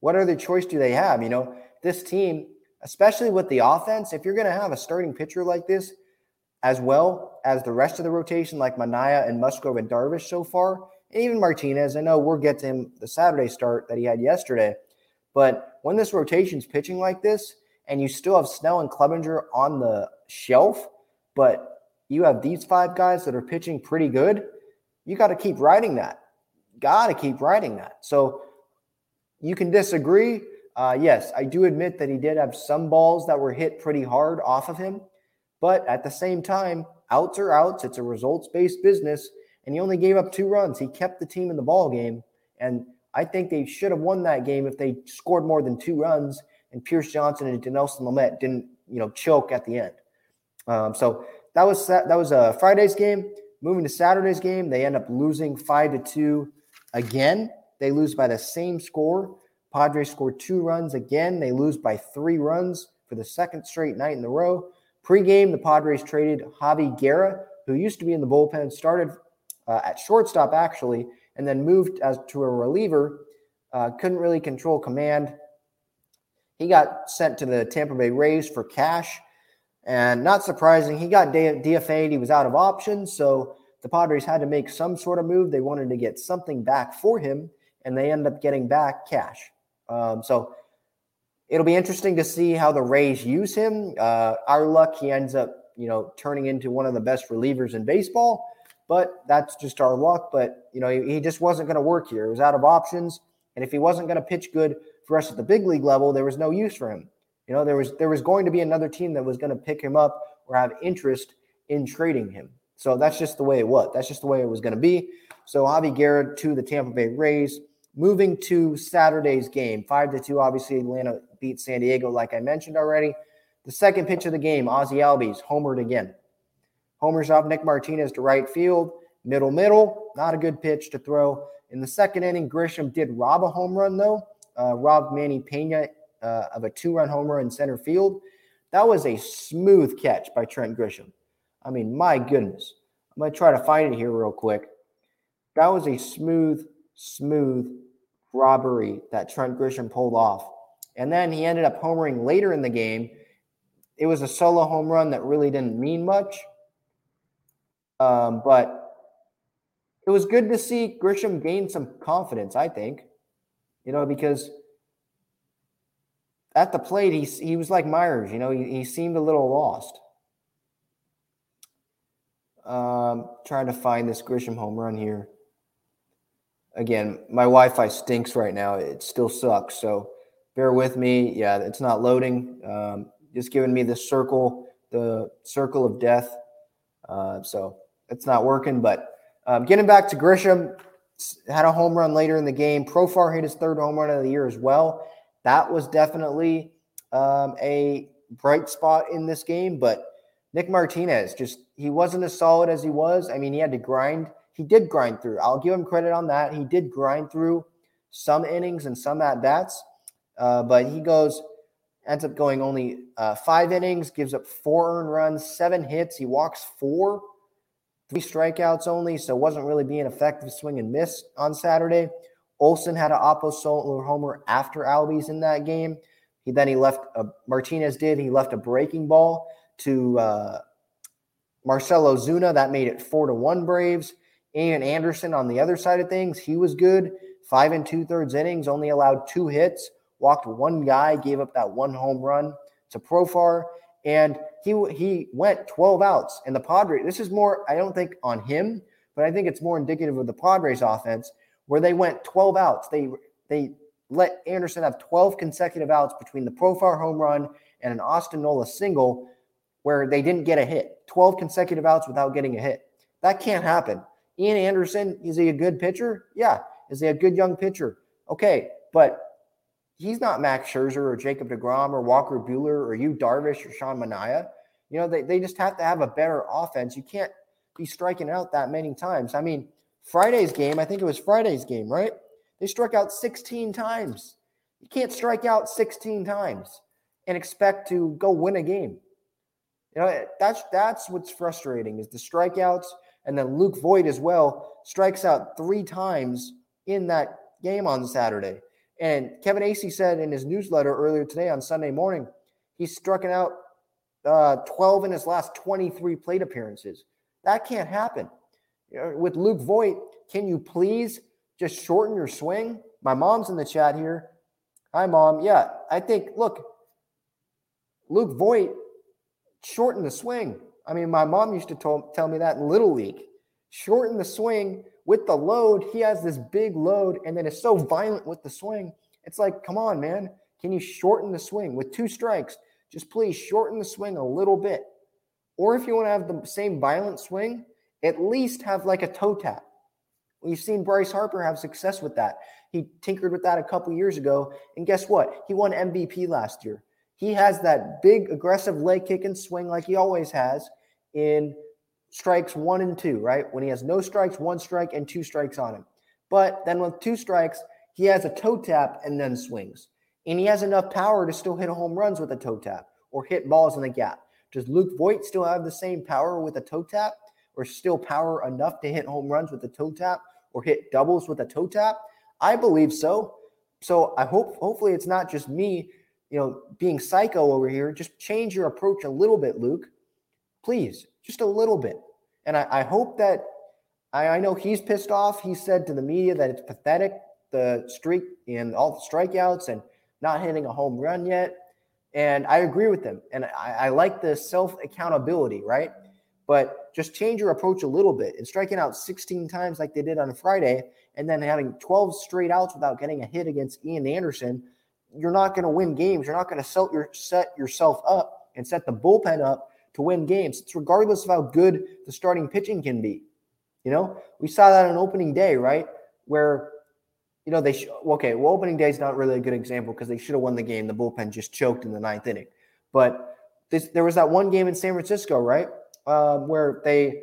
What other choice do they have? You know, this team, especially with the offense, if you're going to have a starting pitcher like this, as well as the rest of the rotation, like Manaea and Musgrove and Darvish so far, and even Martinez. I know we'll get to him the Saturday start that he had yesterday. But when this rotation's pitching like this, and you still have Snell and Clevinger on the shelf, but you have these five guys that are pitching pretty good, you got to keep riding that. Got to keep riding that. So you can disagree. Uh, yes, I do admit that he did have some balls that were hit pretty hard off of him. But at the same time, outs are outs. It's a results based business and he only gave up two runs. He kept the team in the ball game, and I think they should have won that game if they scored more than two runs. And Pierce Johnson and Dinelson Lamet didn't, you know, choke at the end. Um, so that was that was a Friday's game. Moving to Saturday's game, they end up losing five to two again. They lose by the same score. Padres scored two runs again. They lose by three runs for the second straight night in a row. Pre-game, the Padres traded Javi Guerra, who used to be in the bullpen, started uh, at shortstop, actually, and then moved as to a reliever. Uh, couldn't really control command. He got sent to the Tampa Bay Rays for cash. And not surprising, he got DFA'd. He was out of options. So the Padres had to make some sort of move. They wanted to get something back for him, and they ended up getting back cash. Um, so it'll be interesting to see how the Rays use him. Uh, our luck, he ends up, you know, turning into one of the best relievers in baseball. But that's just our luck. But you know, he, he just wasn't going to work here. He was out of options, and if he wasn't going to pitch good for us at the big league level, there was no use for him. You know, there was there was going to be another team that was going to pick him up or have interest in trading him. So that's just the way it was. That's just the way it was going to be. So Javi Guerra to the Tampa Bay Rays. Moving to Saturday's game, five to two. Obviously, Atlanta beat San Diego, like I mentioned already. The second pitch of the game, Ozzie Albies homered again. Homers off Nick Martinez to right field, middle, middle. Not a good pitch to throw. In the second inning, Grisham did rob a home run, though. Uh, robbed Manny Pena uh, of a two run homer in center field. That was a smooth catch by Trent Grisham. I mean, my goodness. I'm going to try to find it here real quick. That was a smooth, smooth robbery that Trent Grisham pulled off. And then he ended up homering later in the game. It was a solo home run that really didn't mean much. Um, but it was good to see Grisham gain some confidence, I think. You know, because at the plate, he, he was like Myers, you know, he, he seemed a little lost. Um, trying to find this Grisham home run here. Again, my Wi Fi stinks right now. It still sucks. So bear with me. Yeah, it's not loading. Um, just giving me the circle, the circle of death. Uh, so it's not working. But um, getting back to Grisham, had a home run later in the game. Profar hit his third home run of the year as well. That was definitely um, a bright spot in this game. But Nick Martinez just he wasn't as solid as he was. I mean, he had to grind. He did grind through. I'll give him credit on that. He did grind through some innings and some at bats, uh, but he goes ends up going only uh, five innings, gives up four earned runs, seven hits. He walks four three strikeouts only, so wasn't really being effective swing and miss on Saturday. Olson had an oppo solo homer after Albies in that game. He then he left a, Martinez did he left a breaking ball to uh, Marcell Ozuna that made it four to one Braves. Ian Anderson on the other side of things, he was good. Five and two thirds innings, only allowed two hits, walked one guy, gave up that one home run to Profar, and he he went 12 outs. And the Padres, this is more, I don't think on him, but I think it's more indicative of the Padres offense where they went 12 outs. They they let Anderson have 12 consecutive outs between the Profar home run and an Austin Nola single where they didn't get a hit. 12 consecutive outs without getting a hit. That can't happen. Ian Anderson, is he a good pitcher? Yeah. Is he a good young pitcher? Okay. But he's not Max Scherzer or Jacob DeGrom or Walker Buehler or Yu Darvish or Sean Manaea. You know, they, they just have to have a better offense. You can't be striking out that many times. I mean, Friday's game, I think it was Friday's game, right? They struck out 16 times. You can't strike out 16 times and expect to go win a game. You know, that's that's what's frustrating is the strikeouts and then Luke Voit as well strikes out 3 times in that game on Saturday. And Kevin Acee said in his newsletter earlier today on Sunday morning, he's struck out uh, 12 in his last 23 plate appearances. That can't happen. Know, with Luke Voit, can you please just shorten your swing? My mom's in the chat here. Hi, mom. Yeah, I think, look, Luke Voit shorten the swing. I mean, my mom used to tell, tell me that in Little League. Shorten the swing with the load. He has this big load and then it's so violent with the swing. It's like, come on, man. Can you shorten the swing with two strikes? Just please shorten the swing a little bit. Or if you want to have the same violent swing, at least have like a toe tap. We've seen Bryce Harper have success with that. He tinkered with that a couple years ago. And guess what? He won MVP last year. He has that big, aggressive leg kick and swing like he always has in strikes one and two, right? When he has no strikes, one strike, and two strikes on him. But then with two strikes, he has a toe tap and then swings. And he has enough power to still hit home runs with a toe tap or hit balls in the gap. Does Luke Voit still have the same power with a toe tap or still power enough to hit home runs with a toe tap or hit doubles with a toe tap? I believe so. So I hope hopefully it's not just me, you know, being psycho over here. Just change your approach a little bit, Luke. Please, just a little bit. And I, I hope that I, I know he's pissed off. He said to the media that it's pathetic, the streak and all the strikeouts. And not hitting a home run yet. And I agree with them. And I, I like the self accountability, right? But just change your approach a little bit and striking out 16 times like they did on Friday and then having 12 straight outs without getting a hit against Ian Anderson. You're not going to win games. You're not going to set, your, set yourself up and set the bullpen up to win games. It's regardless of how good the starting pitching can be. You know, we saw that on opening day, right? Where you know, they sh- okay. Well, opening day is not really a good example because they should have won the game. The bullpen just choked in the ninth inning. But this, there was that one game in San Francisco, right, um, where they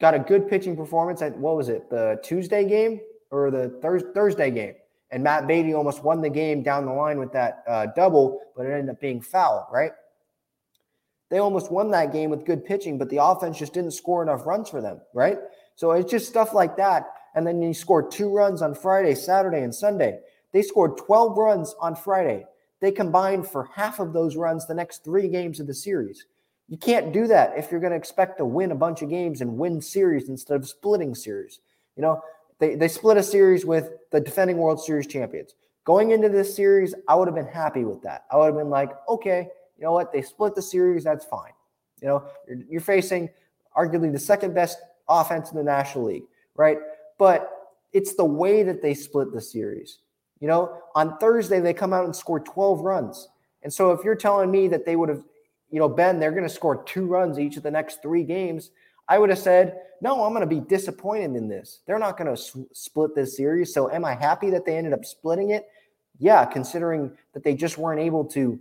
got a good pitching performance at what was it, the Tuesday game or the thurs- Thursday game, and Matt Beaty almost won the game down the line with that uh, double, but it ended up being foul, right? They almost won that game with good pitching, but the offense just didn't score enough runs for them, right? So it's just stuff like that and then you scored two runs on Friday, Saturday, and Sunday. They scored 12 runs on Friday. They combined for half of those runs the next three games of the series. You can't do that if you're going to expect to win a bunch of games and win series instead of splitting series. You know, they, they split a series with the defending World Series champions. Going into this series, I would have been happy with that. I would have been like, okay, you know what? They split the series. That's fine. You know, you're, you're facing arguably the second best offense in the National League, right? but it's the way that they split the series. You know, on Thursday, they come out and score 12 runs. And so if you're telling me that they would have, you know, Ben, they're going to score two runs each of the next three games, I would have said, no, I'm going to be disappointed in this. They're not going to s- split this series. So am I happy that they ended up splitting it? Yeah, considering that they just weren't able to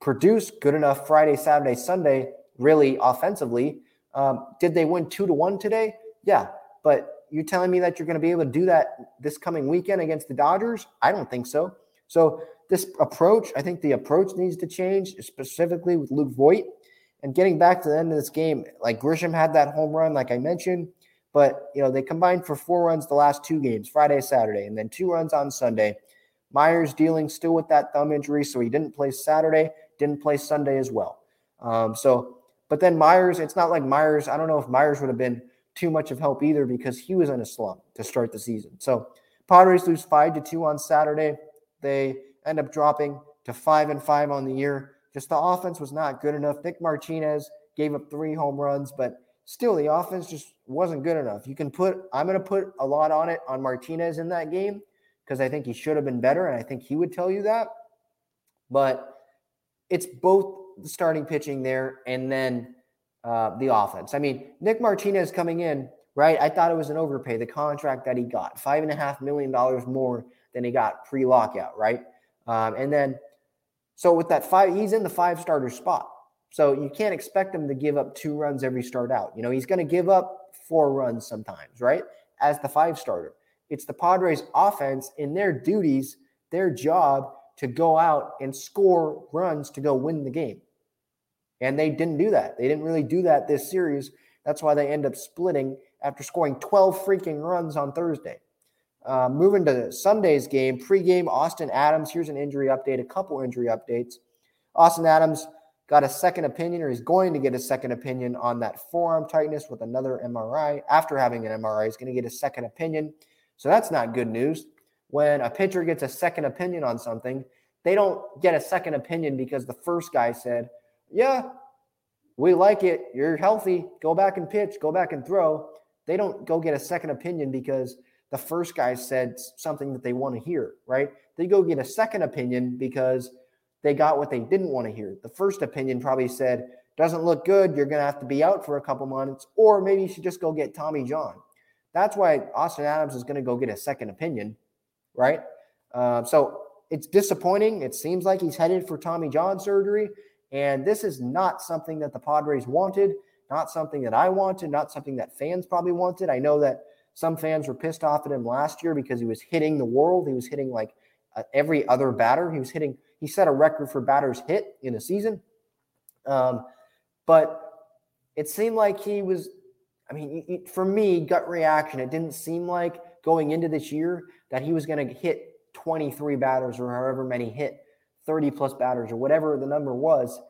produce good enough Friday, Saturday, Sunday, really offensively. Um, did they win two to one today? Yeah, but you telling me that you're going to be able to do that this coming weekend against the Dodgers? I don't think so. So this approach, I think the approach needs to change, specifically with Luke Voit. And getting back to the end of this game, like Grisham had that home run, like I mentioned, but you know they combined for four runs the last two games, Friday, Saturday, and then two runs on Sunday. Myers dealing still with that thumb injury, so he didn't play Saturday, didn't play Sunday as well. Um, so, but then Myers, it's not like Myers. I don't know if Myers would have been too much of help either because he was in a slump to start the season. So Padres lose five to two on Saturday. They end up dropping to five and five on the year. Just the offense was not good enough. Nick Martinez gave up three home runs, but still the offense just wasn't good enough. You can put I'm going to put a lot on it on Martinez in that game because I think he should have been better and I think he would tell you that. But it's both the starting pitching there and then uh, the offense. I mean, Nick Martinez coming in, right? I thought it was an overpay, the contract that he got, five and a half million dollars more than he got pre-lockout, right? Um, and then, so with that five, he's in the five starter spot. So you can't expect him to give up two runs every start out. You know, he's going to give up four runs sometimes, right? As the five starter. It's the Padres offense in their duties, their job to go out and score runs to go win the game. And they didn't do that. They didn't really do that this series. That's why they end up splitting after scoring 12 freaking runs on Thursday. Uh, moving to Sunday's game, pregame, Austin Adams. Here's an injury update, a couple injury updates. Austin Adams got a second opinion, or he's going to get a second opinion on that forearm tightness with another MRI. After having an MRI, he's going to get a second opinion. So that's not good news. When a pitcher gets a second opinion on something, they don't get a second opinion because the first guy said, yeah, we like it. You're healthy. Go back and pitch. Go back and throw. They don't go get a second opinion because the first guy said something that they want to hear, right? They go get a second opinion because they got what they didn't want to hear. The first opinion probably said, doesn't look good. You're going to have to be out for a couple months, or maybe you should just go get Tommy John. That's why Austin Adams is going to go get a second opinion, right? Uh, so it's disappointing. It seems like he's headed for Tommy John surgery. And this is not something that the Padres wanted, not something that I wanted, not something that fans probably wanted. I know that some fans were pissed off at him last year because he was hitting the world. He was hitting like uh, every other batter. He was hitting, he set a record for batters hit in a season. Um, but it seemed like he was, I mean, for me, gut reaction, it didn't seem like going into this year that he was going to hit 23 batters or however many hit 30 plus batters or whatever the number was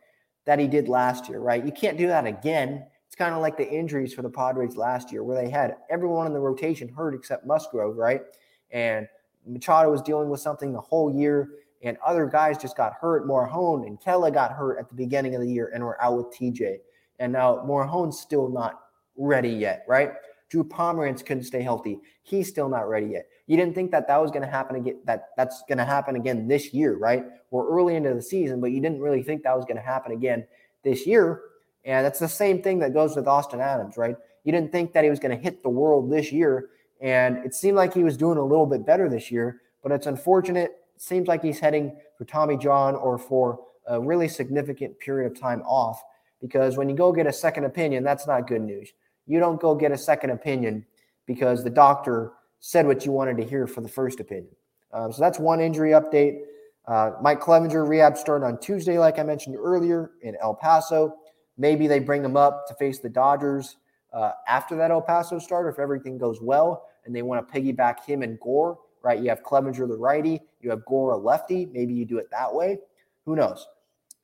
that he did last year, right? You can't do that again. It's kind of like the injuries for the Padres last year, where they had everyone in the rotation hurt except Musgrove, right? And Machado was dealing with something the whole year. and other guys just got hurt. Morejon and Kela got hurt at the beginning of the year and were out with TJ. And now Morejon's still not ready yet, right? Drew Pomeranz couldn't stay healthy. He's still not ready yet. You didn't think that that was going to happen again. That that's going to happen again this year, right? We're early into the season, but you didn't really think that was going to happen again this year. And that's the same thing that goes with Austin Adams, right? You didn't think that he was going to hit the world this year, and it seemed like he was doing a little bit better this year. But it's unfortunate. It seems like he's heading for Tommy John or for a really significant period of time off. Because when you go get a second opinion, that's not good news. You don't go get a second opinion because the doctor said what you wanted to hear for the first opinion. Um, so that's one injury update. Uh, Mike Clevinger rehab started on Tuesday, like I mentioned earlier, in El Paso. Maybe they bring him up to face the Dodgers uh, after that El Paso start, if everything goes well, and they want to piggyback him and Gore, right? You have Clevinger the righty, you have Gore a lefty. Maybe you do it that way. Who knows?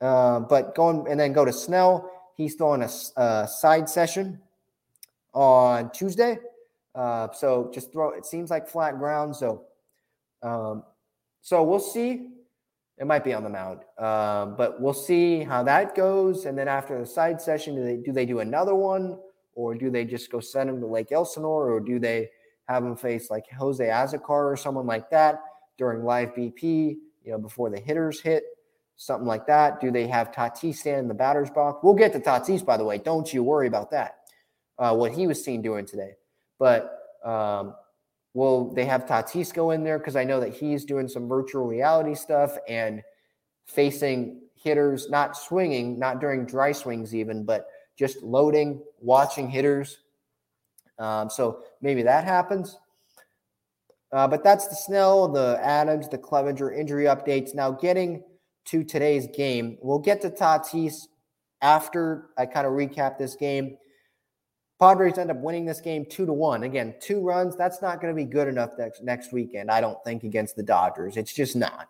Uh, but going and then go to Snell. He's throwing a, a side session on Tuesday. Uh, so just throw. It seems like flat ground. So, um, so we'll see. It might be on the mound, um, but we'll see how that goes. And then after the side session, do they do they do another one, or do they just go send him to Lake Elsinore, or do they have him face like Jose Azocar or someone like that during live BP? You know, before the hitters hit something like that. Do they have Tatis stand in the batter's box? We'll get to Tatis, by the way. Don't you worry about that uh, what he was seen doing today. But um, will they have Tatis go in there? Because I know that he's doing some virtual reality stuff and facing hitters, not swinging, not during dry swings even, but just loading, watching hitters. Um, so maybe that happens. Uh, but that's the Snell, the Adams, the Clevinger injury updates. Now getting to today's game, we'll get to Tatis after I kind of recap this game. Padres end up winning this game two to one. Again, two runs. That's not going to be good enough next next weekend. I don't think against the Dodgers. It's just not.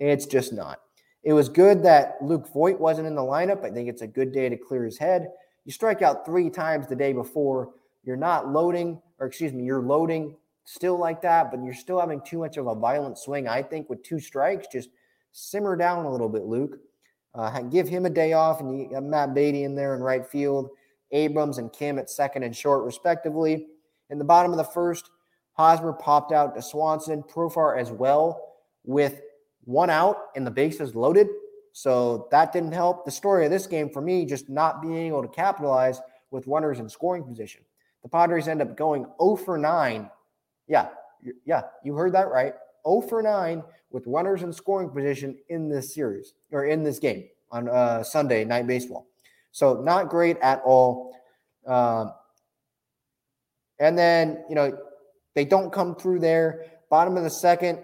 It's just not. It was good that Luke Voit wasn't in the lineup. I think it's a good day to clear his head. You strike out three times the day before. You're not loading, or excuse me, you're loading still like that, but you're still having too much of a violent swing. I think with two strikes, just simmer down a little bit, Luke. Uh, give him a day off, and you got Matt Beaty in there in right field. Abrams and Kim at second and short, respectively. In the bottom of the first, Hosmer popped out to Swanson, Profar as well, with one out and the bases loaded. So that didn't help. The story of this game for me, just not being able to capitalize with runners in scoring position. The Padres end up going 0 for 9. Yeah, yeah, you heard that right. 0 for 9 with runners in scoring position in this series or in this game on uh, Sunday night baseball. So not great at all. Um, and then, you know, they don't come through there. Bottom of the second,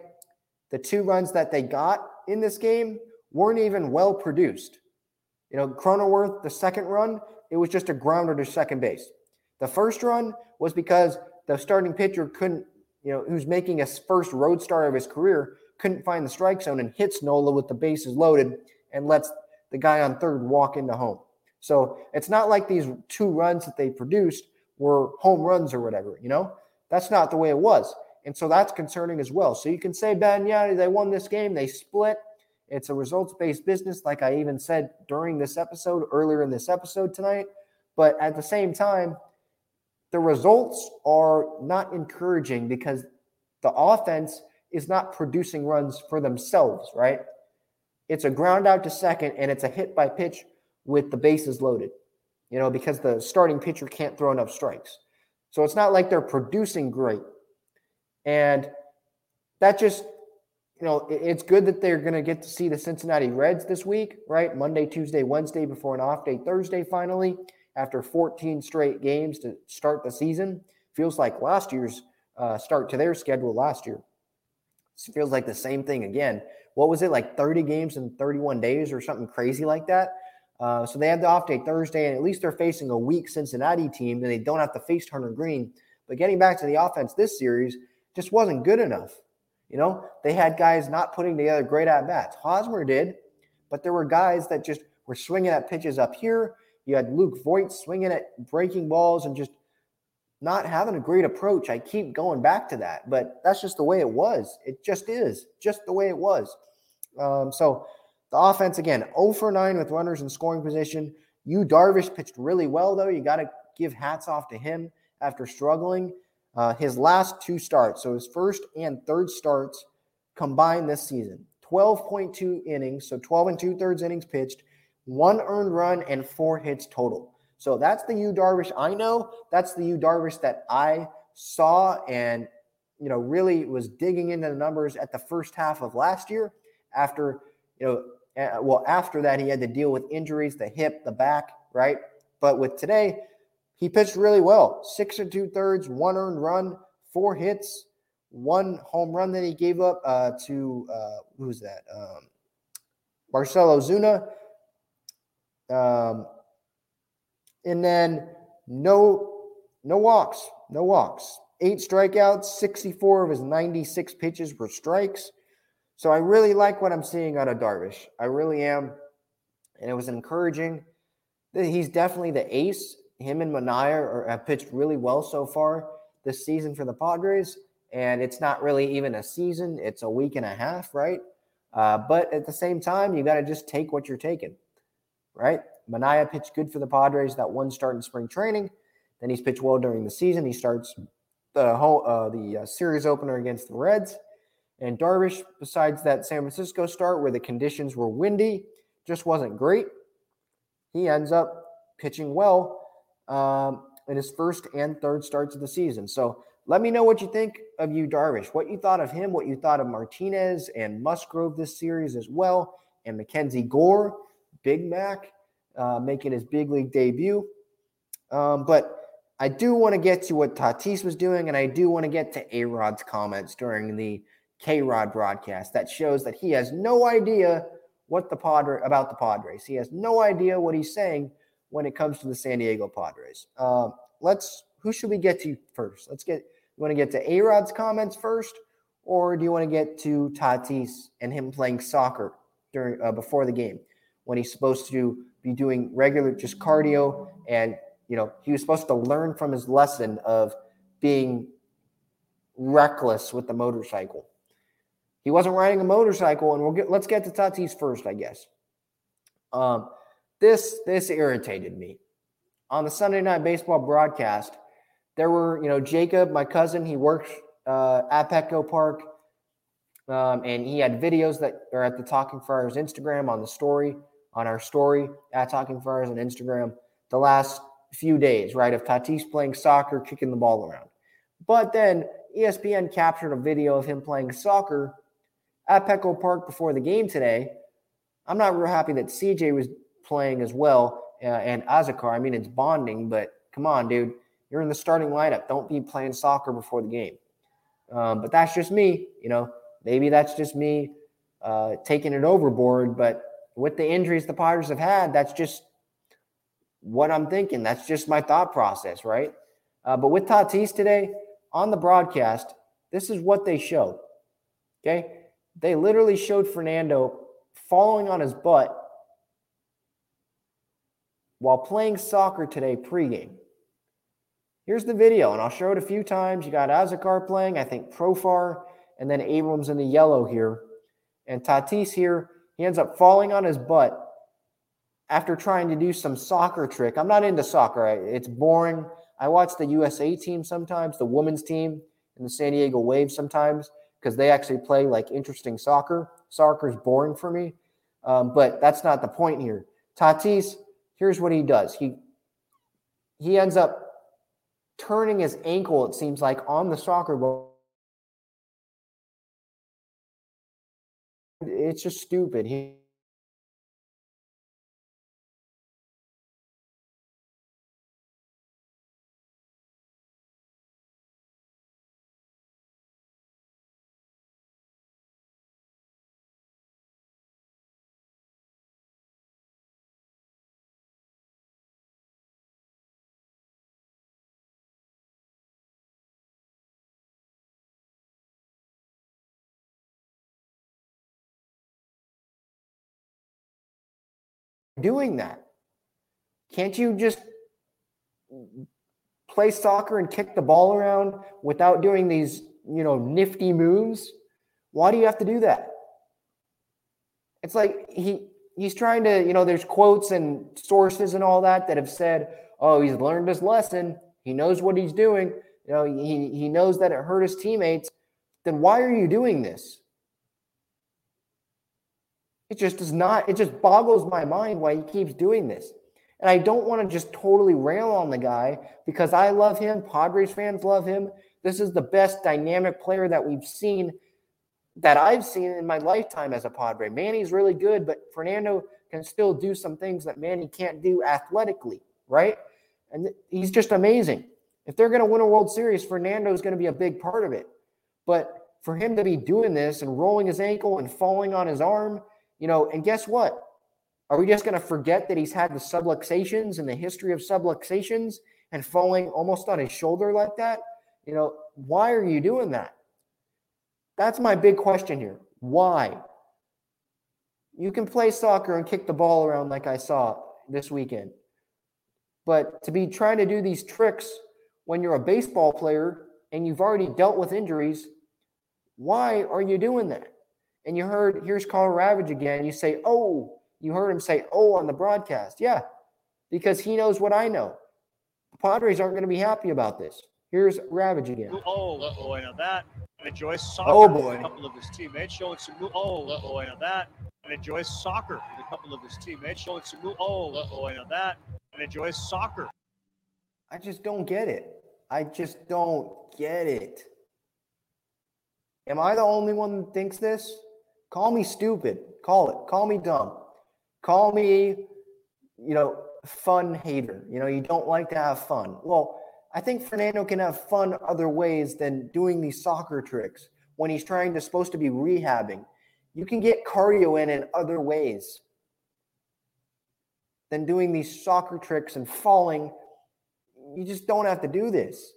the two runs that they got in this game weren't even well produced. You know, Cronenworth, the second run, it was just a grounder to second base. The first run was because the starting pitcher couldn't, you know, who's making his first road start of his career, couldn't find the strike zone and hits Nola with the bases loaded and lets the guy on third walk into home. So it's not like these two runs that they produced were home runs or whatever, you know? That's not the way it was. And so that's concerning as well. So you can say, Ben, yeah, they won this game, they split. It's a results based business, like I even said during this episode, earlier in this episode tonight. But at the same time, the results are not encouraging because the offense is not producing runs for themselves, right? It's a ground out to second and it's a hit by pitch with the bases loaded, you know, because the starting pitcher can't throw enough strikes. So it's not like they're producing great. And that just, you know, it's good that they're going to get to see the Cincinnati Reds this week, right? Monday, Tuesday, Wednesday before an off day Thursday finally after 14 straight games to start the season. Feels like last year's uh, start to their schedule last year. It feels like the same thing again. What was it like 30 games in 31 days or something crazy like that? Uh, so they have the off day Thursday, and at least they're facing a weak Cincinnati team, and they don't have to face Hunter Greene. But getting back to the offense this series just wasn't good enough. You know, they had guys not putting together great at bats. Hosmer did, but there were guys that just were swinging at pitches up here. You had Luke Voit swinging at breaking balls and just not having a great approach. I keep going back to that, but that's just the way it was. It just is, just the way it was. Um, so the offense, again, 0 for 9 with runners in scoring position. Yu Darvish pitched really well, though. You got to give hats off to him after struggling. Uh, his last two starts, so his first and third starts combined this season, 12.2 innings, so 12 and two thirds innings pitched, one earned run, and four hits total. So that's the Yu Darvish I know. That's the Yu Darvish that I saw and you know really was digging into the numbers at the first half of last year. After you know, well after that he had to deal with injuries, the hip, the back, right? But with today, he pitched really well. Six and two thirds, one earned run, four hits, one home run that he gave up uh, to uh, who's that? Um, Marcell Ozuna. Um, and then no no walks, no walks. Eight strikeouts, 64 of his 96 pitches were strikes. So I really like what I'm seeing out of Darvish. I really am. And it was encouraging. He's definitely the ace. Him and Manaea are, have pitched really well so far this season for the Padres. And it's not really even a season, it's a week and a half, right? Uh, but at the same time, you got to just take what you're taking, right? Manaea pitched good for the Padres that one start in spring training. Then he's pitched well during the season. He starts the whole uh, the uh, series opener against the Reds. And Darvish, besides that San Francisco start where the conditions were windy, just wasn't great. He ends up pitching well um, in his first and third starts of the season. So let me know what you think of Yu Darvish, what you thought of him, what you thought of Martinez and Musgrove this series as well, and MacKenzie Gore, Big Mac uh, making his big league debut. Um, but I do want to get to what Tatis was doing, and I do want to get to A Rod's comments during the KayRod broadcast. That shows that he has no idea what the Padre about the Padres. He has no idea what he's saying when it comes to the San Diego Padres. Uh, let's. Who should we get to first? Let's get. You want to get to A Rod's comments first, or do you want to get to Tatis and him playing soccer during uh, before the game when he's supposed to be doing regular just cardio and you know he was supposed to learn from his lesson of being reckless with the motorcycle he wasn't riding a motorcycle and we'll get let's get to tatis first i guess um, this this irritated me on the sunday night baseball broadcast there were you know jacob my cousin he works uh, at petco park um, and he had videos that are at the talking friars instagram on the story on our story at Talking Friars on Instagram the last few days, right, of Tatis playing soccer, kicking the ball around. But then ESPN captured a video of him playing soccer at Petco Park before the game today. I'm not real happy that CJ was playing as well uh, and Azocar. I mean, it's bonding, but come on, dude. You're in the starting lineup. Don't be playing soccer before the game. Um, but that's just me. You know, maybe that's just me uh, taking it overboard. But with the injuries the Padres have had, that's just what I'm thinking. That's just my thought process, right? Uh, but with Tatis today on the broadcast, this is what they showed. Okay. They literally showed Fernando falling on his butt while playing soccer today pregame. Here's the video, and I'll show it a few times. You got Azocar playing, I think Profar, and then Abrams in the yellow here. And Tatis here he ends up falling on his butt after trying to do some soccer trick. I'm not into soccer. It's boring. I watch the USA team sometimes, the women's team, and the San Diego Waves sometimes because they actually play like interesting soccer. Soccer is boring for me, um, but that's not the point here. Tatis, here's what he does. He he ends up turning his ankle. It seems like on the soccer ball it's just stupid. He doing that? Can't you just play soccer and kick the ball around without doing these, you know, nifty moves? Why do you have to do that? It's like he he's trying to, you know, there's quotes and sources and all that that have said, "Oh, he's learned his lesson. He knows what he's doing. You know, he he knows that it hurt his teammates." Then why are you doing this? It just does not, it just boggles my mind why he keeps doing this. And I don't want to just totally rail on the guy because I love him. Padres fans love him. This is the best dynamic player that we've seen, that I've seen in my lifetime as a Padre. Manny's really good, but Fernando can still do some things that Manny can't do athletically, right? And he's just amazing. If they're going to win a World Series, Fernando is going to be a big part of it. But for him to be doing this and rolling his ankle and falling on his arm, you know, and guess what? Are we just going to forget that he's had the subluxations and the history of subluxations and falling almost on his shoulder like that? You know, why are you doing that? That's my big question here. Why? You can play soccer and kick the ball around like I saw this weekend. But to be trying to do these tricks when you're a baseball player and you've already dealt with injuries, why are you doing that? And you heard, here's Karl Ravech again. You say, oh, you heard him say, oh, on the broadcast. Yeah, because he knows what I know. The Padres aren't going to be happy about this. Here's Ravech again. Oh, boy, now that. And enjoys soccer. Oh, boy. with oh, a couple of his teammates showing some. Oh, boy, now that. And enjoys soccer with a couple of his teammates showing some. Oh, boy, now that. And enjoys soccer. I just don't get it. I just don't get it. Am I the only one that thinks this? Call me stupid. Call it. Call me dumb. Call me, you know, fun hater. You know, you don't like to have fun. Well, I think Fernando can have fun other ways than doing these soccer tricks when he's trying to supposed to be rehabbing. You can get cardio in in other ways than doing these soccer tricks and falling. You just don't have to do this.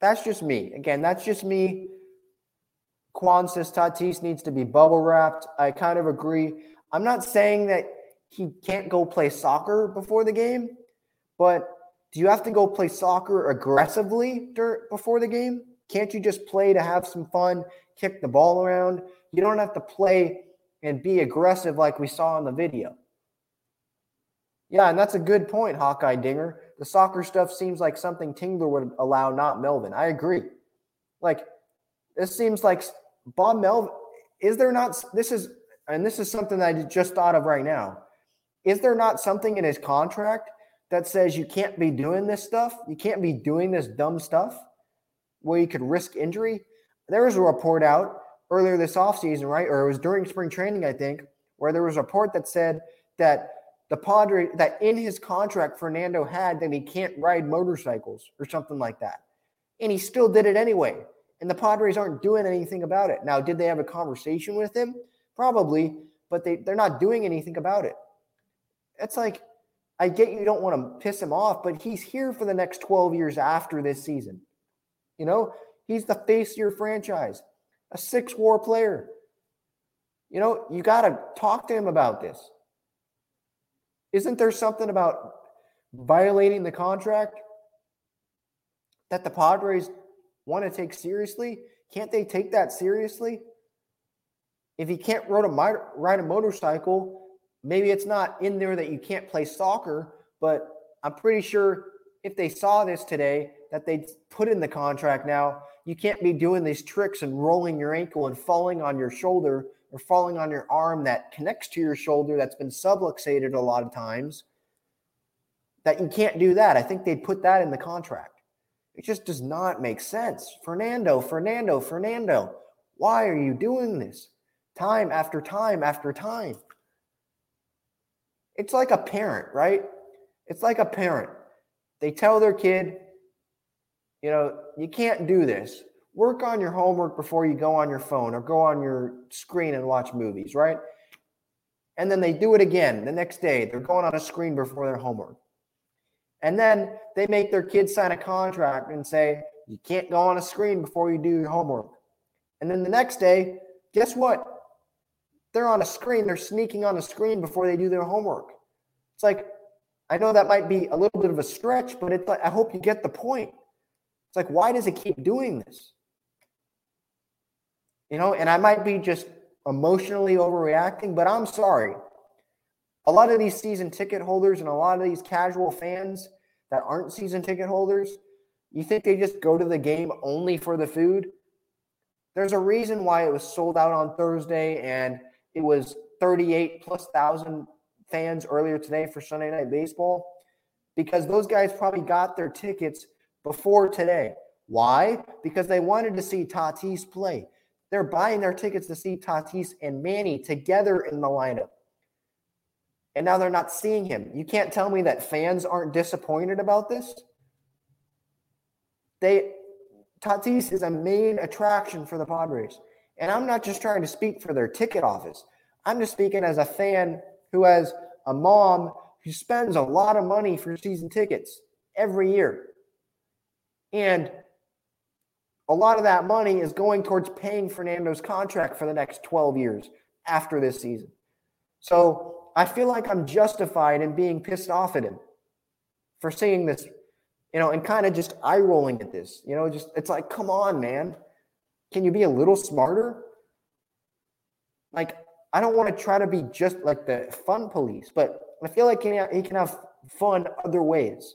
That's just me. Again, that's just me Quan says Tatis needs to be bubble wrapped. I kind of agree. I'm not saying that he can't go play soccer before the game, but do you have to go play soccer aggressively before the game? Can't you just play to have some fun, kick the ball around? You don't have to play and be aggressive like we saw in the video. Yeah, and that's a good point, Hawkeye Dinger. The soccer stuff seems like something Tingler would allow, not Melvin. I agree. Like, this seems like Bob Melvin, is there not, this is, and this is something that I just thought of right now. Is there not something in his contract that says you can't be doing this stuff? You can't be doing this dumb stuff where you could risk injury? There was a report out earlier this offseason, right? Or it was during spring training, I think, where there was a report that said that the Padre, that in his contract, Fernando had that he can't ride motorcycles or something like that. And he still did it anyway and the Padres aren't doing anything about it. Now, did they have a conversation with him? Probably, but they, they're not doing anything about it. It's like, I get you don't want to piss him off, but he's here for the next 12 years after this season. You know, he's the face of your franchise, a six war player. You know, you got to talk to him about this. Isn't there something about violating the contract that the Padres want to take seriously? Can't they take that seriously? If he can't ride a, ride a motorcycle, maybe it's not in there that you can't play soccer, but I'm pretty sure if they saw this today, that they'd put in the contract now, you can't be doing these tricks and rolling your ankle and falling on your shoulder or falling on your arm that connects to your shoulder that's been subluxated a lot of times. That you can't do that. I think they'd put that in the contract. It just does not make sense. Fernando, Fernando, Fernando, why are you doing this? Time after time after time. It's like a parent, right? It's like a parent. They tell their kid, you know, you can't do this. Work on your homework before you go on your phone or go on your screen and watch movies, right? And then they do it again the next day. They're going on a screen before their homework. And then they make their kids sign a contract and say, you can't go on a screen before you do your homework. And then the next day, guess what? They're on a screen. They're sneaking on a screen before they do their homework. It's like, I know that might be a little bit of a stretch, but it's like, I hope you get the point. It's like, why does it keep doing this? You know, and I might be just emotionally overreacting, but I'm sorry. A lot of these season ticket holders and a lot of these casual fans that aren't season ticket holders, you think they just go to the game only for the food? There's a reason why it was sold out on Thursday and it was 38 plus thousand fans earlier today for Sunday Night Baseball because those guys probably got their tickets before today. Why? Because they wanted to see Tatis play. They're buying their tickets to see Tatis and Manny together in the lineup. And now they're not seeing him. You can't tell me that fans aren't disappointed about this. They Tatis is a main attraction for the Padres. And I'm not just trying to speak for their ticket office. I'm just speaking as a fan who has a mom who spends a lot of money for season tickets every year. And a lot of that money is going towards paying Fernando's contract for the next 12 years after this season. So I feel like I'm justified in being pissed off at him for seeing this, you know, and kind of just eye rolling at this. You know, just it's like, come on, man. Can you be a little smarter? Like, I don't want to try to be just like the fun police, but I feel like he, he can have fun other ways.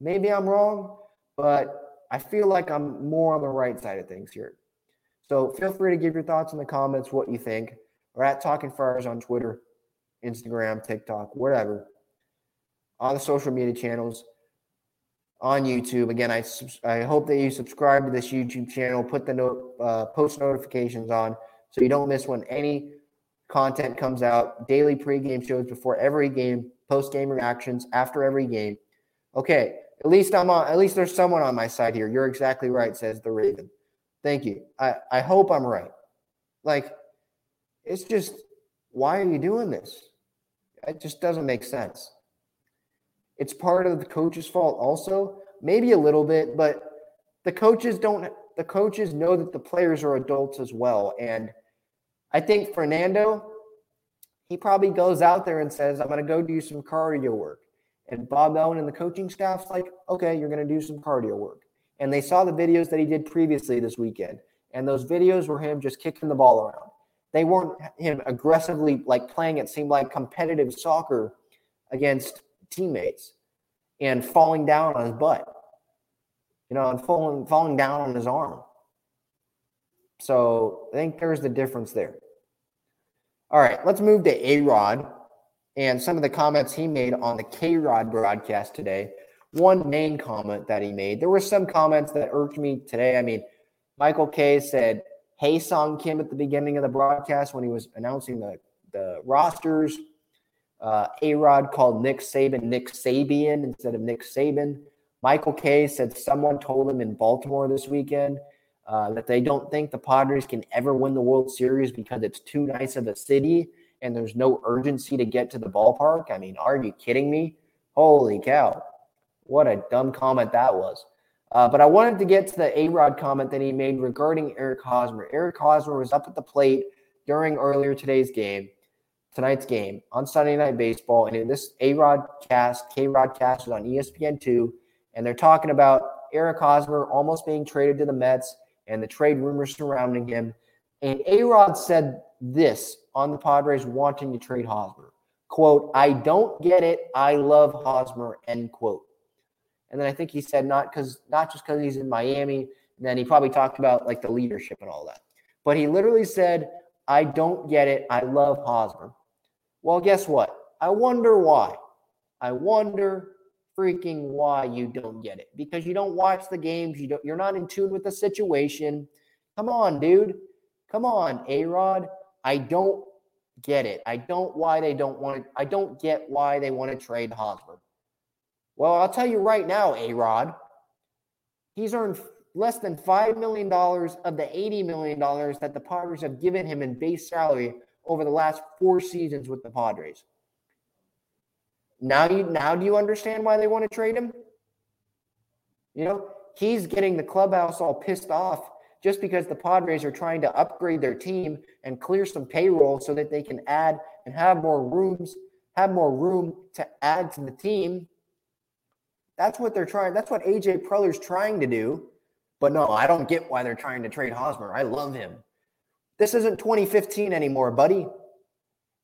Maybe I'm wrong, but I feel like I'm more on the right side of things here. So feel free to give your thoughts in the comments, what you think. We're at Talking Friars on Twitter, Instagram, TikTok, whatever, on the social media channels, on YouTube. Again, I I hope that you subscribe to this YouTube channel, put the note, uh, post notifications on, so you don't miss when any content comes out, daily pregame shows before every game, post game reactions after every game. Okay, at least I'm on. At least there's someone on my side here. You're exactly right, says the Raven. Thank you. I I hope I'm right. Like, it's just why are you doing this? It just doesn't make sense. It's part of the coach's fault, also maybe a little bit, but the coaches don't. The coaches know that the players are adults as well, and I think Fernando, he probably goes out there and says, I'm going to go do some cardio work. And Bob Melvin and the coaching staff's like, okay, you're going to do some cardio work. And they saw the videos that he did previously this weekend. And those videos were him just kicking the ball around. They weren't him aggressively like playing it seemed like competitive soccer against teammates and falling down on his butt. You know, and falling falling down on his arm. So I think there's the difference there. All right, let's move to A Rod and some of the comments he made on the KayRod broadcast today. One main comment that he made. There were some comments that irked me today. I mean, Michael Kay said, Ha-Seong Kim at the beginning of the broadcast when he was announcing the, the rosters. Uh, A Rod called Nick Saban Nick Sabian instead of Nick Saban. Michael Kay said someone told him in Baltimore this weekend uh, that they don't think the Padres can ever win the World Series because it's too nice of a city and there's no urgency to get to the ballpark. I mean, are you kidding me? Holy cow. What a dumb comment that was. Uh, but I wanted to get to the A Rod comment that he made regarding Eric Hosmer. Eric Hosmer was up at the plate during earlier today's game, tonight's game on Sunday Night Baseball. And in this A Rod cast, KayRod cast is on ESPN2. And they're talking about Eric Hosmer almost being traded to the Mets and the trade rumors surrounding him. And A Rod said this on the Padres wanting to trade Hosmer. Quote, I don't get it. I love Hosmer, end quote. And then I think he said not because not just because he's in Miami. And then he probably talked about like the leadership and all that. But he literally said, I don't get it. I love Hosmer. Well, guess what? I wonder why. I wonder freaking why you don't get it because you don't watch the games. You don't. You're not in tune with the situation. Come on, dude. Come on, A Rod. I don't get it. I don't why they don't want to. I don't get why they want to trade Hosmer. Well, I'll tell you right now, A Rod. He's earned less than $5 million of the $80 million that the Padres have given him in base salary over the last four seasons with the Padres. Now you now do you understand why they want to trade him? You know, he's getting the clubhouse all pissed off just because the Padres are trying to upgrade their team and clear some payroll so that they can add and have more rooms, have more room to add to the team. That's what they're trying. That's what AJ Preller's trying to do. But no, I don't get why they're trying to trade Hosmer. I love him. This isn't 2015 anymore, buddy.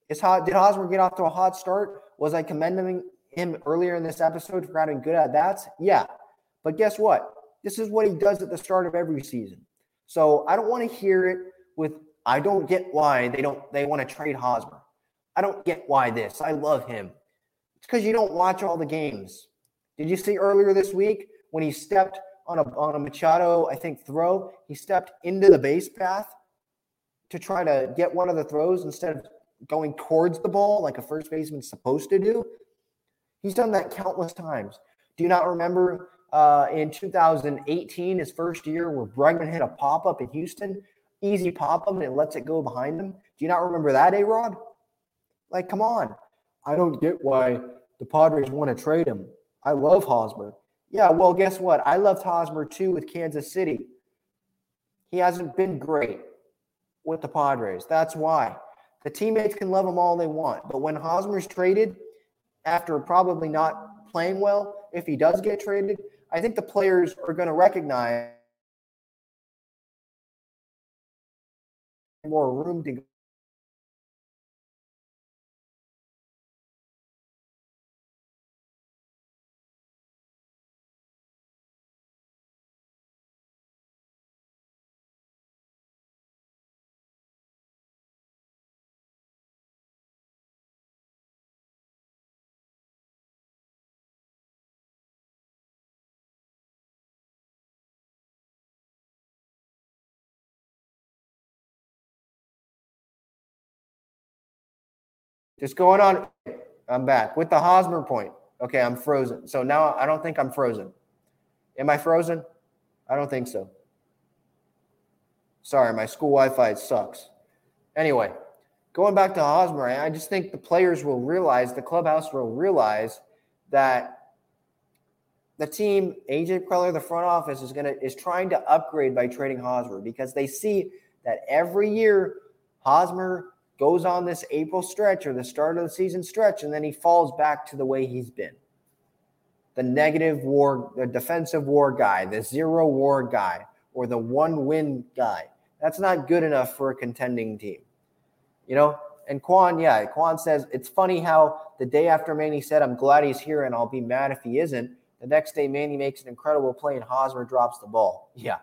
Is hot, did Hosmer get off to a hot start? Was I commending him earlier in this episode for having good at bats? Yeah. But guess what? This is what he does at the start of every season. So I don't want to hear it with I don't get why they don't they want to trade Hosmer. I don't get why this. I love him. It's because you don't watch all the games. Did you see earlier this week when he stepped on a on a Machado, I think, throw, he stepped into the base path to try to get one of the throws instead of going towards the ball like a first baseman's supposed to do. He's done that countless times. Do you not remember uh, in 2018, his first year, where Bregman hit a pop up in Houston? Easy pop up and it lets it go behind him. Do you not remember that, A Rod? Like, come on. I don't get why the Padres want to trade him. I love Hosmer. Yeah, well, guess what? I loved Hosmer too with Kansas City. He hasn't been great with the Padres. That's why. The teammates can love him all they want. But when Hosmer's traded, after probably not playing well, if he does get traded, I think the players are going to recognize more room to Just going on. I'm back with the Hosmer point. Okay, I'm frozen. So now I don't think I'm frozen. Am I frozen? I don't think so. Sorry, my school Wi Fi sucks. Anyway, going back to Hosmer, I just think the players will realize, the clubhouse will realize that the team, AJ Preller, the front office, is gonna is trying to upgrade by trading Hosmer because they see that every year Hosmer goes on this April stretch or the start of the season stretch, and then he falls back to the way he's been. The negative war, the defensive war guy, the zero war guy, or the one win guy. That's not good enough for a contending team. You know, and Quan, yeah, Quan says it's funny how the day after Manny said, I'm glad he's here and I'll be mad if he isn't. The next day, Manny makes an incredible play and Hosmer drops the ball. Yeah,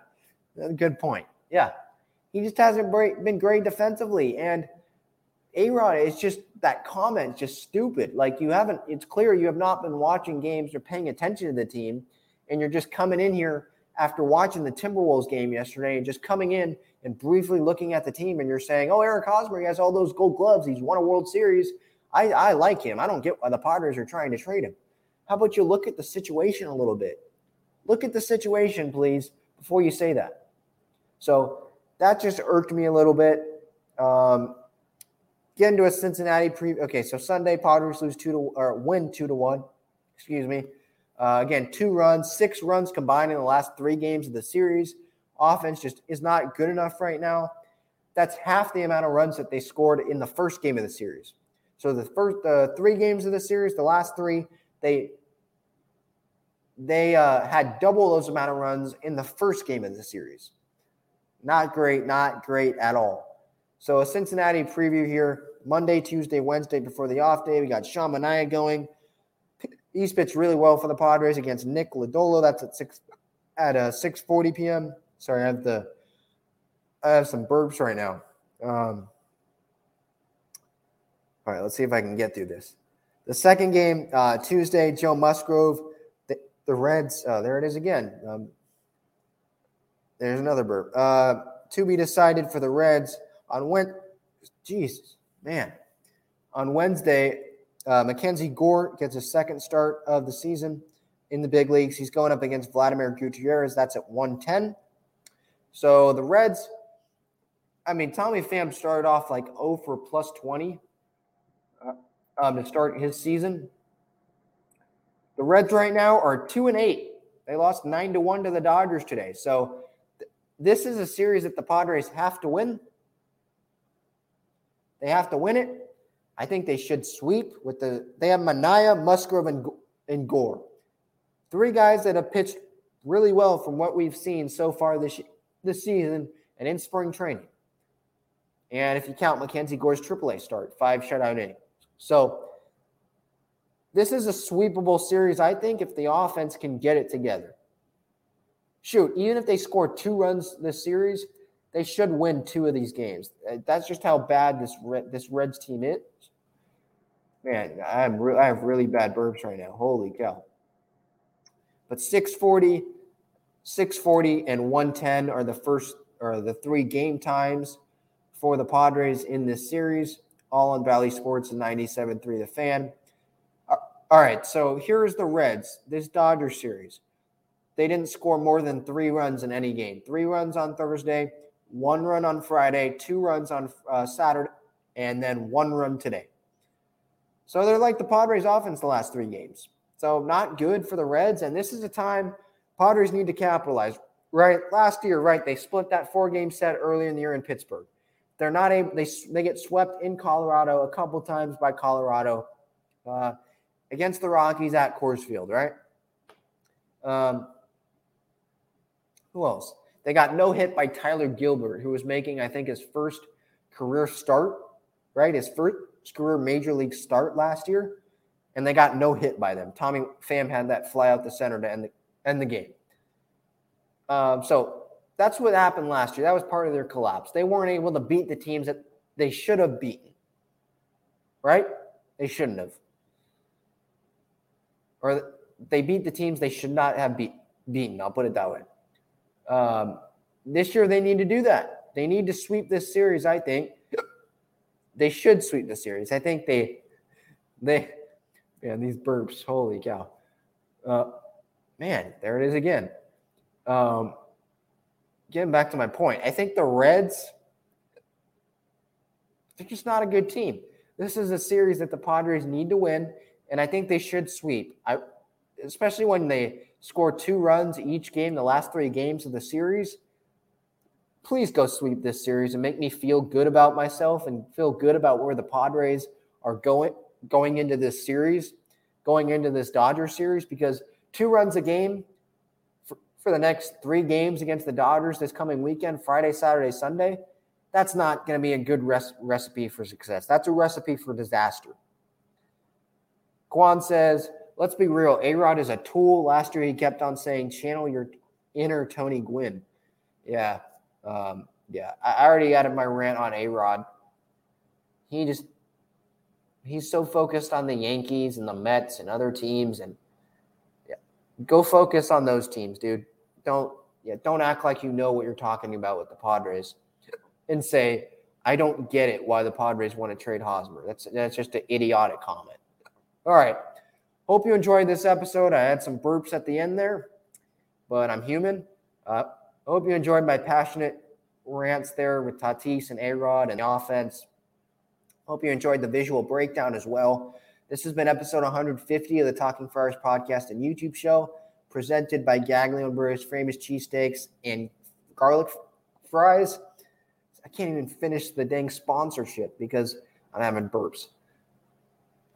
good point. Yeah, he just hasn't been great defensively. And a Rod, it's just that comment just stupid. Like you haven't, it's clear you have not been watching games or paying attention to the team, and you're just coming in here after watching the Timberwolves game yesterday and just coming in and briefly looking at the team, and you're saying, "Oh, Eric Hosmer, he has all those gold gloves. He's won a World Series. I, I like him. I don't get why the Padres are trying to trade him." How about you look at the situation a little bit? Look at the situation, please, before you say that. So that just irked me a little bit. Um, Get into a Cincinnati pre. Okay, so Sunday Padres lose two to or win two to one. Excuse me. Uh, again, two runs, six runs combined in the last three games of the series. Offense just is not good enough right now. That's half the amount of runs that they scored in the first game of the series. So the first uh, three games of the series, the last three, they they uh, had double those amount of runs in the first game of the series. Not great, not great at all. So a Cincinnati preview here. Monday, Tuesday, Wednesday before the off day. We got Sean Manaea going. He spits really well for the Padres against Nick Lodolo. That's at six at uh, 6:40 p.m. Sorry, I have the I have some burps right now. Um, all right, let's see if I can get through this. The second game, uh, Tuesday, Joe Musgrove, the, the Reds. Uh, there it is again. Um, there's another burp. Uh, to be decided for the Reds on when. Jesus, man. On Wednesday, uh, MacKenzie Gore gets his second start of the season in the big leagues. He's going up against Vladimir Gutierrez. That's at 110. So the Reds, I mean, Tommy Pham started off like 0 for plus 20 uh, um, to start his season. The Reds right now are 2 and 8. They lost 9 to 1 to the Dodgers today. So th- this is a series that the Padres have to win. They have to win it. I think they should sweep with the. They have Manaea, Musgrove, and, and Gore. Three guys that have pitched really well from what we've seen so far this this season and in spring training. And if you count MacKenzie Gore's AAA start, five shutout innings. So this is a sweepable series, I think, if the offense can get it together. Shoot, even if they score two runs this series, they should win two of these games. Uh, that's just how bad this this Reds team is. Man, I'm re- I have really bad burps right now. Holy cow. But 640, 640, and 110 are the first or the three game times for the Padres in this series, all on Bally Sports and 97.3 The Fan. Uh, all right, so here's the Reds, this Dodgers series. They didn't score more than three runs in any game. Three runs on Thursday, one run on Friday, two runs on uh, Saturday, and then one run today. So they're like the Padres offense the last three games. So not good for the Reds. And this is a time Padres need to capitalize. Right. Last year, right, they split that four game set earlier in the year in Pittsburgh. They're not able, they, they get swept in Colorado a couple times by Colorado uh, against the Rockies at Coors Field, right? Um, who else? They got no hit by Tyler Gilbert, who was making, I think, his first career start, right? His first career major league start last year, and they got no hit by them. Tommy Pham had that fly out the center to end the, end the game. Um, so that's what happened last year. That was part of their collapse. They weren't able to beat the teams that they should have beaten, right? They shouldn't have. Or they beat the teams they should not have beat, beaten. I'll put it that way. Um, this year, they need to do that. They need to sweep this series, I think. They should sweep the series. I think they, they, man, these burps, holy cow. Uh, man, there it is again. Um, getting back to my point, I think the Reds, they're just not a good team. This is a series that the Padres need to win, and I think they should sweep. I, especially when they score two runs each game, the last three games of the series. Please go sweep this series and make me feel good about myself and feel good about where the Padres are going going into this series, going into this Dodger series, because two runs a game for, for the next three games against the Dodgers this coming weekend, Friday, Saturday, Sunday, that's not going to be a good res- recipe for success. That's a recipe for disaster. Kwan says, let's be real. A Rod is a tool. Last year, he kept on saying, channel your inner Tony Gwynn. Yeah. Um, yeah. I already added my rant on A Rod. He just, he's so focused on the Yankees and the Mets and other teams. And yeah, go focus on those teams, dude. Don't, yeah, don't act like you know what you're talking about with the Padres and say, I don't get it why the Padres want to trade Hosmer. That's that's just an idiotic comment. All right. Hope you enjoyed this episode. I had some burps at the end there, but I'm human. Uh, hope you enjoyed my passionate rants there with Tatis and Arod and the offense. Hope you enjoyed the visual breakdown as well. This has been episode 150 of the Talking Friars podcast and YouTube show, presented by Gaglione Brothers Famous Cheesesteaks and Garlic Fries. I can't even finish the dang sponsorship because I'm having burps.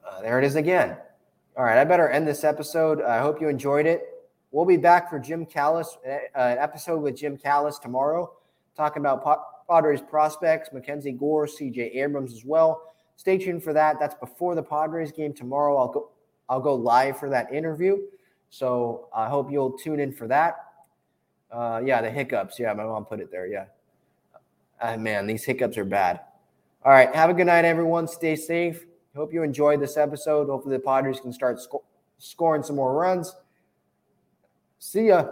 Uh, there it is again. All right, I better end this episode. I hope you enjoyed it. We'll be back for Jim Callis, uh, an episode with Jim Callis tomorrow, talking about Padres prospects, MacKenzie Gore, CJ Abrams as well. Stay tuned for that. That's before the Padres game tomorrow. I'll go I'll go live for that interview. So I hope you'll tune in for that. Uh, yeah, the hiccups. Yeah, my mom put it there. Yeah. Uh, man, these hiccups are bad. All right. Have a good night, everyone. Stay safe. Hope you enjoyed this episode. Hopefully, the Padres can start sco- scoring some more runs. See ya.